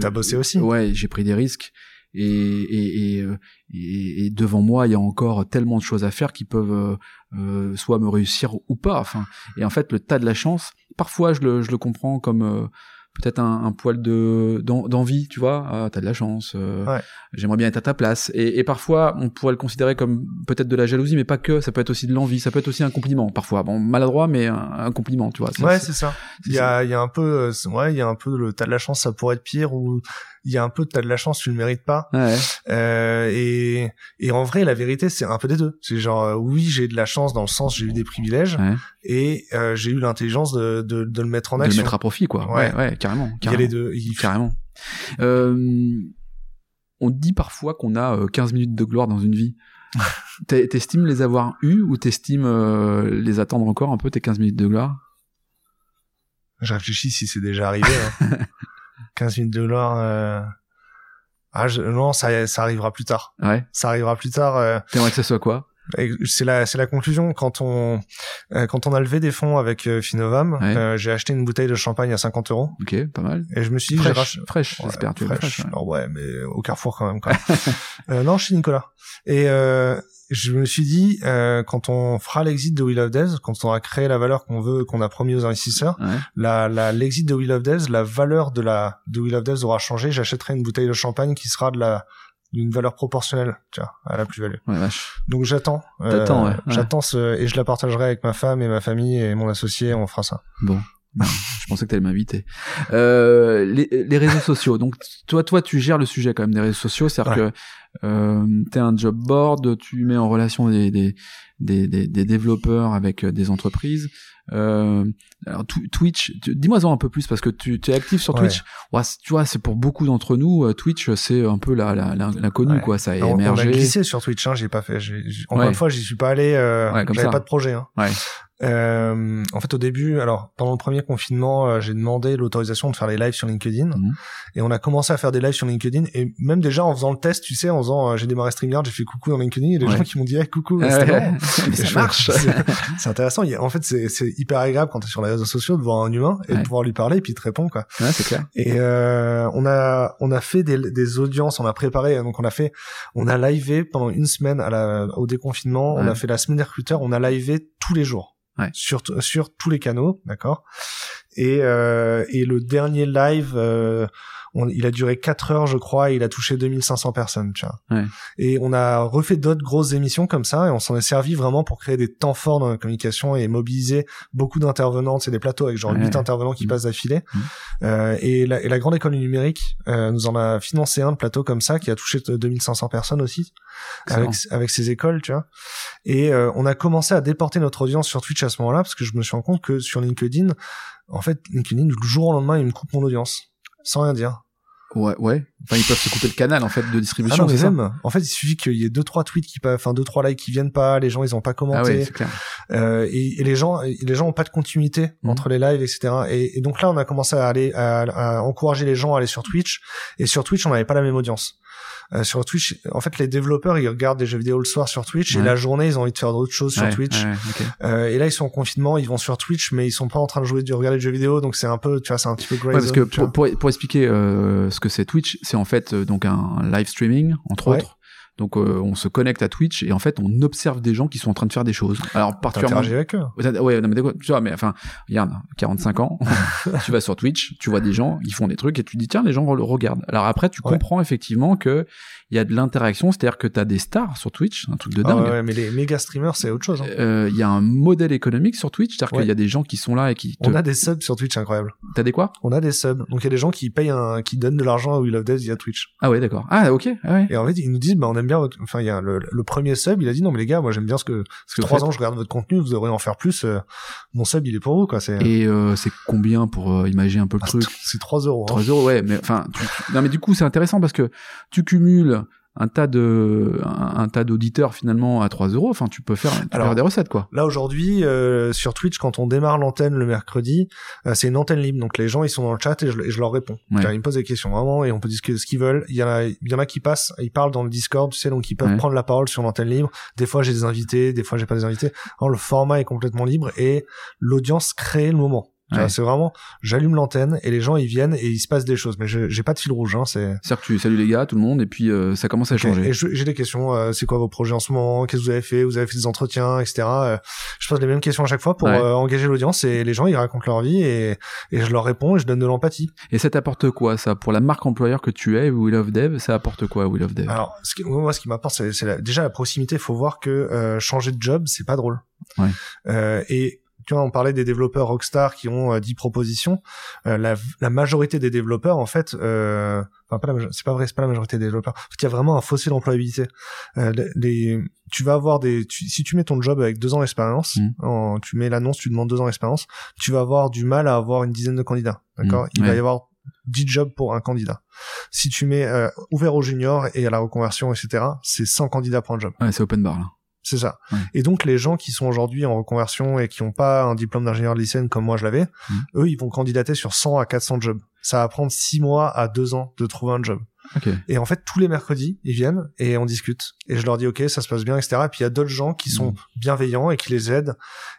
T'as bossé aussi. Ouais, j'ai pris des risques et et, et, euh, et et devant moi il y a encore tellement de choses à faire qui peuvent euh, euh, soit me réussir ou pas. Enfin et en fait le tas de la chance. Parfois je le je le comprends comme euh, peut-être un, un poil de d'en- d'envie, tu vois. Ah, t'as de la chance. euh, Ouais. J'aimerais bien être à ta place. Et, et parfois, on pourrait le considérer comme peut-être de la jalousie, mais pas que. Ça peut être aussi de l'envie. Ça peut être aussi un compliment. Parfois, bon, maladroit, mais un, un compliment, tu vois. C'est- Ouais, c'est- ça. Il y a il y a un peu euh, ouais, il y a un peu le t'as de la chance, ça pourrait être pire ou il y a un peu t'as de la chance, tu le mérites pas. Ouais. Euh, et et en vrai, la vérité, c'est un peu des deux. C'est genre euh, oui, j'ai de la chance dans le sens j'ai eu des privilèges Ouais. et euh, j'ai eu l'intelligence de, de de le mettre en De le action. mettre à profit, quoi. Ouais, Ouais. ouais, carrément. Il y a carrément. les deux. Il- Carrément. Euh, on dit parfois qu'on a euh, 15 minutes de gloire dans une vie. T'es- T'estimes les avoir eues ou t'estimes euh, les attendre encore un peu, tes 15 minutes de gloire? Je réfléchis si c'est déjà arrivé. Hein. 15 minutes de gloire. Euh... Ah, je... non, ça, ça arrivera plus tard. Ouais. Ça arrivera plus tard. euh, T'aimerais que ça soit quoi? C'est la, c'est la conclusion. Quand on, euh, quand on a levé des fonds avec euh, Finovam, Ouais. euh, j'ai acheté une bouteille de champagne à 50 euros. Ok, pas mal. Et je me suis dit, j'ai Fraîche, rach- fraîche, Ouais, j'espère. Tu fraîche. fraîche, ouais. Alors ouais, mais au Carrefour quand même. Même. euh, non, chez Nicolas. Et euh, je me suis dit, euh, quand on fera l'exit de Wheel of Death, quand on aura créé la valeur qu'on veut, qu'on a promis aux investisseurs, Ouais. la, la, l'exit de Wheel of Death, la valeur de la de Wheel of Death aura changé. J'achèterai une bouteille de champagne qui sera de la d'une valeur proportionnelle, tu vois, à la plus-value. Ouais. Donc j'attends. euh, T'attends, ouais, ouais. J'attends ce, et je la partagerai avec ma femme et ma famille et mon associé. On fera ça. Bon. je pensais que tu allais m'inviter. Euh, les, les réseaux sociaux. Donc toi, toi, tu gères le sujet quand même des réseaux sociaux, c'est-à-dire que euh, tu un job board, tu mets en relation des, des, des, des, développeurs avec euh, des entreprises. Euh, alors Twitch, dis-moi en un peu plus parce que tu, tu es actif sur Twitch. Ouais. tu vois, c'est pour beaucoup d'entre nous, euh, Twitch, c'est un peu la l'inconnu quoi. Ça a émergé. On a glissé sur Twitch, hein, j'ai pas fait. Encore une fois, j'y suis pas allé. Euh, J'avais pas de projet. Hein. Ouais. Euh, en fait, au début, alors pendant le premier confinement, euh, j'ai demandé l'autorisation de faire les lives sur LinkedIn, mhm. et on a commencé à faire des lives sur LinkedIn. Et même déjà en faisant le test, tu sais, en faisant, euh, j'ai démarré StreamYard, j'ai fait coucou dans LinkedIn, et les gens qui m'ont dit hey, coucou, mais ça marche. C'est intéressant. En fait, c'est hyper agréable quand tu es sur les réseaux sociaux de voir un humain et de pouvoir lui parler et puis il te répond quoi. Ouais, c'est clair. Et euh, on a on a fait des, des audiences, on a préparé, donc on a fait, on a livé pendant une semaine à la, au déconfinement, on a fait la semaine des recruteurs, on a livé tous les jours ouais. sur sur tous les canaux, d'accord. Et euh, et le dernier live, euh, il a duré 4 heures, je crois, et il a touché 2500 personnes, tu vois. Ouais. Et on a refait d'autres grosses émissions comme ça, et on s'en est servi vraiment pour créer des temps forts dans la communication et mobiliser beaucoup d'intervenants. C'est des plateaux avec genre 8 intervenants qui mmh. passent d'affilée. Mmh. Euh, et, la, et la grande école du numérique euh, nous en a financé un de plateau comme ça qui a touché 2500 personnes aussi avec, avec ses écoles, tu vois. Et euh, on a commencé à déporter notre audience sur Twitch à ce moment-là parce que je me suis rendu compte que sur LinkedIn, en fait, LinkedIn du jour au lendemain, il me coupe mon audience sans rien dire. Ouais, ouais. Enfin, ils peuvent se couper le canal en fait de distribution. Ah non, En fait, il suffit qu'il y ait deux trois tweets qui, enfin deux trois likes qui viennent pas, les gens ils ont pas commenté. Ah ouais, clair. Euh, et, et, les gens, les gens ont pas de continuité mhm. entre les lives, etc. Et, et, donc là, on a commencé à aller à, à, encourager les gens à aller sur Twitch. Et sur Twitch, on n'avait pas la même audience. Euh, sur Twitch, en fait, les développeurs, ils regardent des jeux vidéo le soir sur Twitch et la journée, ils ont envie de faire d'autres choses sur Twitch. euh, et là, ils sont en confinement, ils vont sur Twitch, mais ils sont pas en train de jouer, de regarder des jeux vidéo, donc c'est un peu, tu vois, c'est un petit peu grey parce que pour, pour, pour, expliquer euh, ce que c'est Twitch, c'est en fait euh, donc un live streaming, entre autres donc euh, on se connecte à Twitch et en fait on observe des gens qui sont en train de faire des choses. Alors particulièrement avec eux. Ouais, non, mais tu vois, mais enfin, regarde, 45 ans, tu vas sur Twitch, tu vois des gens, ils font des trucs et tu dis tiens les gens le regardent. Alors après tu comprends effectivement que il y a de l'interaction, c'est-à-dire que tu as des stars sur Twitch, un truc de ah dingue. ouais, mais les méga streamers, c'est autre chose. Hein. Euh, il y a un modèle économique sur Twitch, c'est-à-dire qu'il y a des gens qui sont là et qui. On a des subs sur Twitch, incroyable. T'as des quoi? On a des subs. Donc il y a des gens qui payent un, qui donnent de l'argent à We Love Devs via Twitch. Ah ouais, d'accord. Ah ok. Ah ouais. Et en fait, ils nous disent, bah on aime bien votre. Enfin, il y a le, le, premier sub, il a dit non mais les gars, moi j'aime bien ce que. Parce que trois ans, je regarde votre contenu, vous devriez en faire plus. Euh, mon sub, il est pour vous quoi. C'est. Et euh, c'est combien pour imaginer un peu le ah, truc? C'est 3 euros. 3 hein. euros, ouais. Mais enfin, non mais du coup c'est intéressant parce que tu cumules un tas de un, tas d'auditeurs finalement à 3 euros. Enfin tu peux faire, Alors, des recettes quoi. là aujourd'hui euh, sur Twitch quand on démarre l'antenne le mercredi euh, c'est une antenne libre. Donc les gens ils sont dans le chat et je, leur réponds. Ils me posent des questions vraiment et on peut discuter ce qu'ils veulent. Il y en a il y en a qui passent ils parlent dans le Discord tu sais donc ils peuvent prendre la parole sur l'antenne libre. Des fois j'ai des invités des fois j'ai pas des invités. Alors, le format est complètement libre et l'audience crée le moment c'est vraiment, j'allume l'antenne et les gens ils viennent et il se passe des choses. Mais j'ai pas de fil rouge. Hein, c'est. que tu salues les gars, tout le monde, et puis euh, ça commence à changer. Et j'ai des questions. Euh, c'est quoi vos projets en ce moment? Qu'est-ce que vous avez fait? Vous avez fait des entretiens, etc. Euh, je pose les mêmes questions à chaque fois pour engager l'audience et les gens ils racontent leur vie et, et je leur réponds et je donne de l'empathie. Et ça t'apporte quoi ça pour la marque employeur que tu es, We Love Dev Ça apporte quoi We Love Dev? Alors ce qui, moi ce qui m'apporte c'est déjà la proximité. Il faut voir que changer de job c'est pas drôle. Ouais. et tu vois, on parlait des développeurs Rockstar qui ont 10 euh, propositions. Euh, la, la, majorité des développeurs, en fait, euh, enfin pas c'est pas vrai, c'est pas la majorité des développeurs. En il y a vraiment un fossé d'employabilité. Euh, les, tu vas avoir des, si tu mets ton job avec deux ans d'expérience, mmh. tu mets l'annonce, tu demandes deux ans d'expérience, tu vas avoir du mal à avoir une dizaine de candidats. D'accord? Mmh. Il va y avoir 10 jobs pour un candidat. Si tu mets euh, ouvert aux juniors et à la reconversion, etc., c'est 100 candidats pour un job. Ouais, c'est open bar là. C'est ça. Et donc les gens qui sont aujourd'hui en reconversion et qui n'ont pas un diplôme d'ingénieur de lycéenne comme moi je l'avais, mmh. eux ils vont candidater sur 100 à 400 jobs. Ça va prendre 6 mois à 2 ans de trouver un job. Et en fait, tous les mercredis, ils viennent et on discute. Et je leur dis, OK, ça se passe bien, etc. Et puis il y a d'autres gens qui sont mm. bienveillants et qui les aident.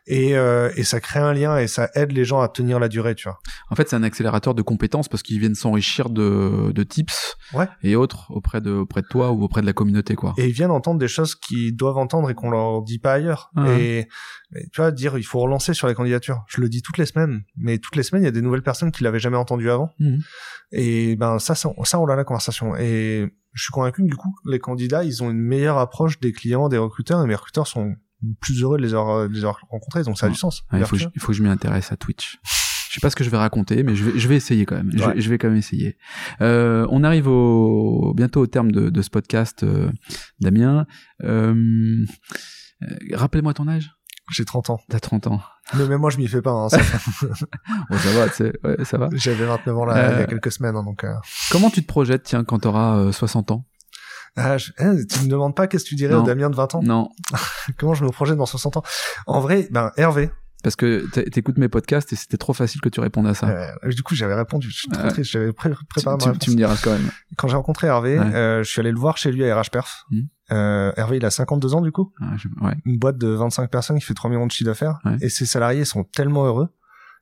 Et, euh, et ça crée un lien et ça aide les gens à tenir la durée, tu vois. En fait, c'est un accélérateur de compétences parce qu'ils viennent s'enrichir de, de tips ouais. et autres auprès de, auprès de toi ou auprès de la communauté, quoi. Et ils viennent entendre des choses qu'ils doivent entendre et qu'on leur dit pas ailleurs. Et, tu vois, dire, il faut relancer sur les candidatures. Je le dis toutes les semaines, mais toutes les semaines, il y a des nouvelles personnes qui l'avaient jamais entendu avant. Mm. Et ben ça, ça, ça, on a la conversation. Et je suis convaincu que du coup, les candidats, ils ont une meilleure approche des clients, des recruteurs, et mes recruteurs sont plus heureux de les avoir, de les avoir rencontrés, donc ça a du sens. il, faut, il faut que je m'y intéresse à Twitch. Je sais pas ce que je vais raconter, mais je vais, je vais essayer quand même. Je, Ouais. vais- je vais quand même essayer. Euh, on arrive au, bientôt au terme de, de ce podcast, euh, Damien. Euh, euh, Rappelle-moi ton âge. J'ai 30 ans. T'as 30 ans. Mais même moi, je m'y fais pas. Hein, ça Bon, ça va, tu sais, ouais, ça va. J'avais 29 ans là, il y Euh, a quelques semaines, hein, donc. euh, Comment tu te projettes, tiens, quand t'auras euh, 60 ans? Ah, je- eh, tu me demandes pas qu'est-ce que tu dirais Non. au Damien de 20 ans? Non, Comment je me projette dans 60 ans? En vrai, ben Hervé. Parce que t'é- t'écoutes mes podcasts et c'était trop facile que tu répondes à ça. euh, du coup, j'avais répondu. Je suis Ouais. triste. J'avais pré- tu, préparé ma tu- réponse. tu me diras quand même. Quand j'ai rencontré Hervé, Ouais. euh, je suis allé le voir chez lui à RH Perf. Mhm. Euh, Hervé, il a 52 ans du coup. Ah, je- ouais. Une boîte de 25 personnes qui fait 3 millions de chiffre d'affaires. Ouais. Et ses salariés sont tellement heureux.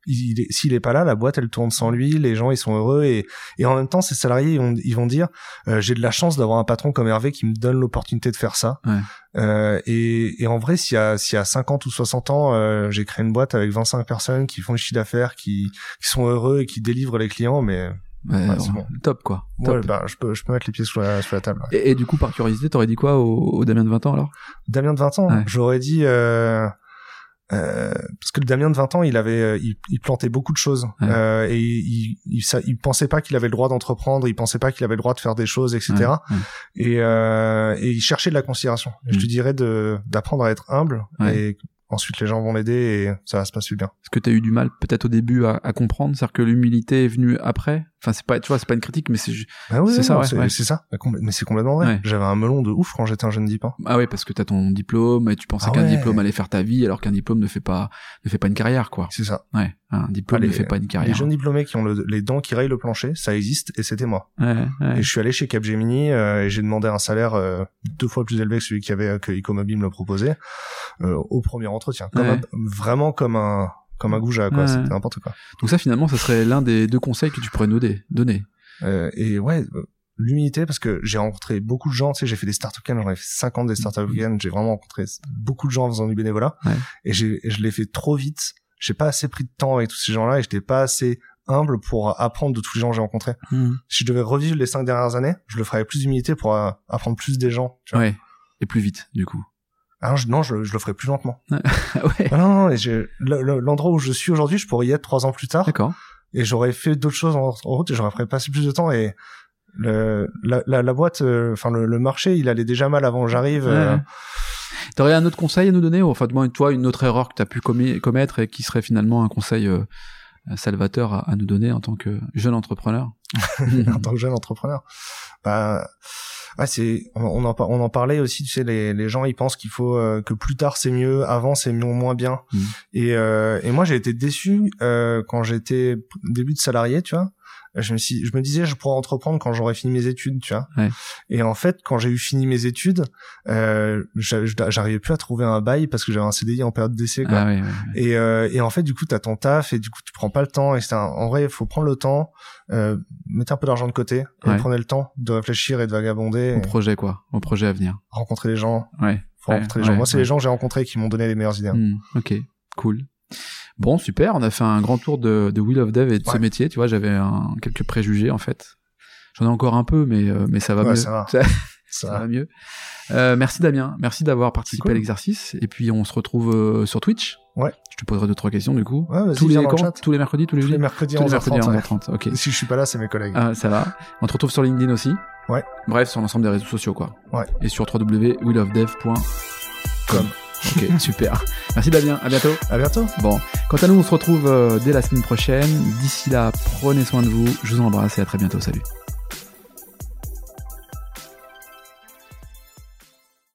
Il, S'il est pas là, la boîte elle tourne sans lui. Les gens ils sont heureux et, et en même temps, ses salariés ils vont, ils vont dire euh, j'ai de la chance d'avoir un patron comme Hervé qui me donne l'opportunité de faire ça. Ouais. Euh, et, et en vrai, s'il y a s'il y a 50 ou 60 ans, euh, j'ai créé une boîte avec 25 personnes qui font le chiffre d'affaires, qui, qui sont heureux et qui délivrent les clients, mais Ouais, bon. Top quoi. ouais, Top. bah, je peux je peux mettre les pieds sous la, table. Et, et du coup, par curiosité, t'aurais dit quoi au, au Damien de 20 ans alors? Damien de 20 ans, Ouais. j'aurais dit euh, euh, parce que le Damien de 20 ans, il avait, euh, il, il plantait beaucoup de choses Ouais. euh, et il, il, ça, il pensait pas qu'il avait le droit d'entreprendre, il pensait pas qu'il avait le droit de faire des choses, etc. Ouais, ouais. Et, euh, et il cherchait de la considération. Je Mm. te dirais de d'apprendre à être humble et ensuite les gens vont l'aider et ça va se passer bien. Est-ce que t'as eu du mal peut-être au début à, à comprendre? C'est-à-dire que l'humilité est venue après? Enfin, c'est pas, tu vois, c'est pas une critique, mais c'est ju- Ah oui, C'est oui, ça, ouais, c'est ouais. ça. Mais c'est complètement vrai. Ouais. J'avais un melon de ouf quand j'étais un jeune dipin. ah ouais, parce que t'as ton diplôme et tu pensais Ah qu'un ouais. diplôme allait faire ta vie, alors qu'un diplôme ne fait pas, ne fait pas une carrière, quoi. C'est ça. Ouais, un diplôme Ah, ne les- fait pas une Les carrière. jeunes diplômés qui ont le- les dents qui rayent le plancher, ça existe et c'était moi. Ouais, ouais. Et je suis allé chez Capgemini euh, et j'ai demandé un salaire euh, deux fois plus élevé que celui qui avait euh, que Ecomobile me proposait euh, au premier entretien. Comme Ouais. un- vraiment comme un comme un goujat quoi. C'était n'importe quoi. Donc ça, finalement, ça serait l'un des deux conseils que tu pourrais nous donner. Euh, et ouais. euh, L'humilité parce que j'ai rencontré beaucoup de gens, tu sais, j'ai fait des startup camps, j'en ai fait 50 des startup camps, j'ai vraiment rencontré beaucoup de gens en faisant du bénévolat, Ouais. et et je l'ai fait trop vite, j'ai pas assez pris de temps avec tous ces gens-là, et j'étais pas assez humble pour apprendre de tous les gens que j'ai rencontrés. Si je devais revivre les cinq dernières années, je le ferais avec plus d'humilité pour euh, apprendre plus des gens. Tu vois. Ouais. Et plus vite, du coup. Alors, je, non, je, je le ferais plus lentement. Ah ouais. Ah non, non, le- l'endroit où je suis aujourd'hui, je pourrais y être trois ans plus tard, D'accord. et j'aurais fait d'autres choses en, en route, et j'aurais passer plus de temps, et le, la, la, la boîte, euh, enfin le, le marché, il allait déjà mal avant que j'arrive. euh. T'aurais un autre conseil à nous donner, ou enfin, du moins, toi, une autre erreur que t'as pu commettre et qui serait finalement un conseil euh, salvateur à, à nous donner en tant que jeune entrepreneur? En tant que jeune entrepreneur. Bah, ouais, c'est, on, en, on en parlait aussi, tu sais, les, les gens, ils pensent qu'il faut euh, que plus tard c'est mieux, avant c'est mieux, moins bien. Mhm. Et, euh, et moi, j'ai été déçu quand j'étais début de salarié, tu vois. Je me suis, je me disais, je pourrais entreprendre quand j'aurais fini mes études, tu vois. Ouais. Et en fait, quand j'ai eu fini mes études, euh, j'a- j'arrivais plus à trouver un bail parce que j'avais un CDI en période d'essai. Ah ouais, ouais, ouais. Et, euh, et en fait, du coup, t'as ton taf et du coup, tu prends pas le temps. Et c'est en vrai, il faut prendre le temps, euh, mettre un peu d'argent de côté, et Ouais. prenez le temps de réfléchir et de vagabonder, Au et projet, quoi. Au projet à venir. rencontrer les gens. Ouais. Faut Ouais, rencontrer les gens. Moi, c'est les gens que j'ai rencontrés qui m'ont donné les meilleures idées. Hmm, ok, cool. Bon, super. On a fait un grand tour de, de Wheel of Dev et de ce métier. Tu vois, j'avais quelques préjugés en fait. J'en ai encore un peu, mais euh, mais ça va Ouais, mieux. ça va. Ça, Ça, ça va mieux. Euh, merci Damien. Merci d'avoir participé cool. à l'exercice. Et puis on se retrouve euh, sur Twitch. Ouais. Je te poserai deux trois questions du coup. Ouais, tous les le tous les mercredis, tous les Tous les mercredis Tous les mercredis à 11h30. 11h30. Ok. ouais. Si je suis pas là, c'est mes collègues. Ah, ça va. On te retrouve sur LinkedIn aussi. Ouais. Bref, sur l'ensemble des réseaux sociaux, quoi. Ouais. Et sur www.willofdev.com. Ok, super. Merci Damien. À bientôt. À bientôt. Bon, quant à nous, on se retrouve euh, dès la semaine prochaine. D'ici là, prenez soin de vous. Je vous embrasse et à très bientôt. Salut.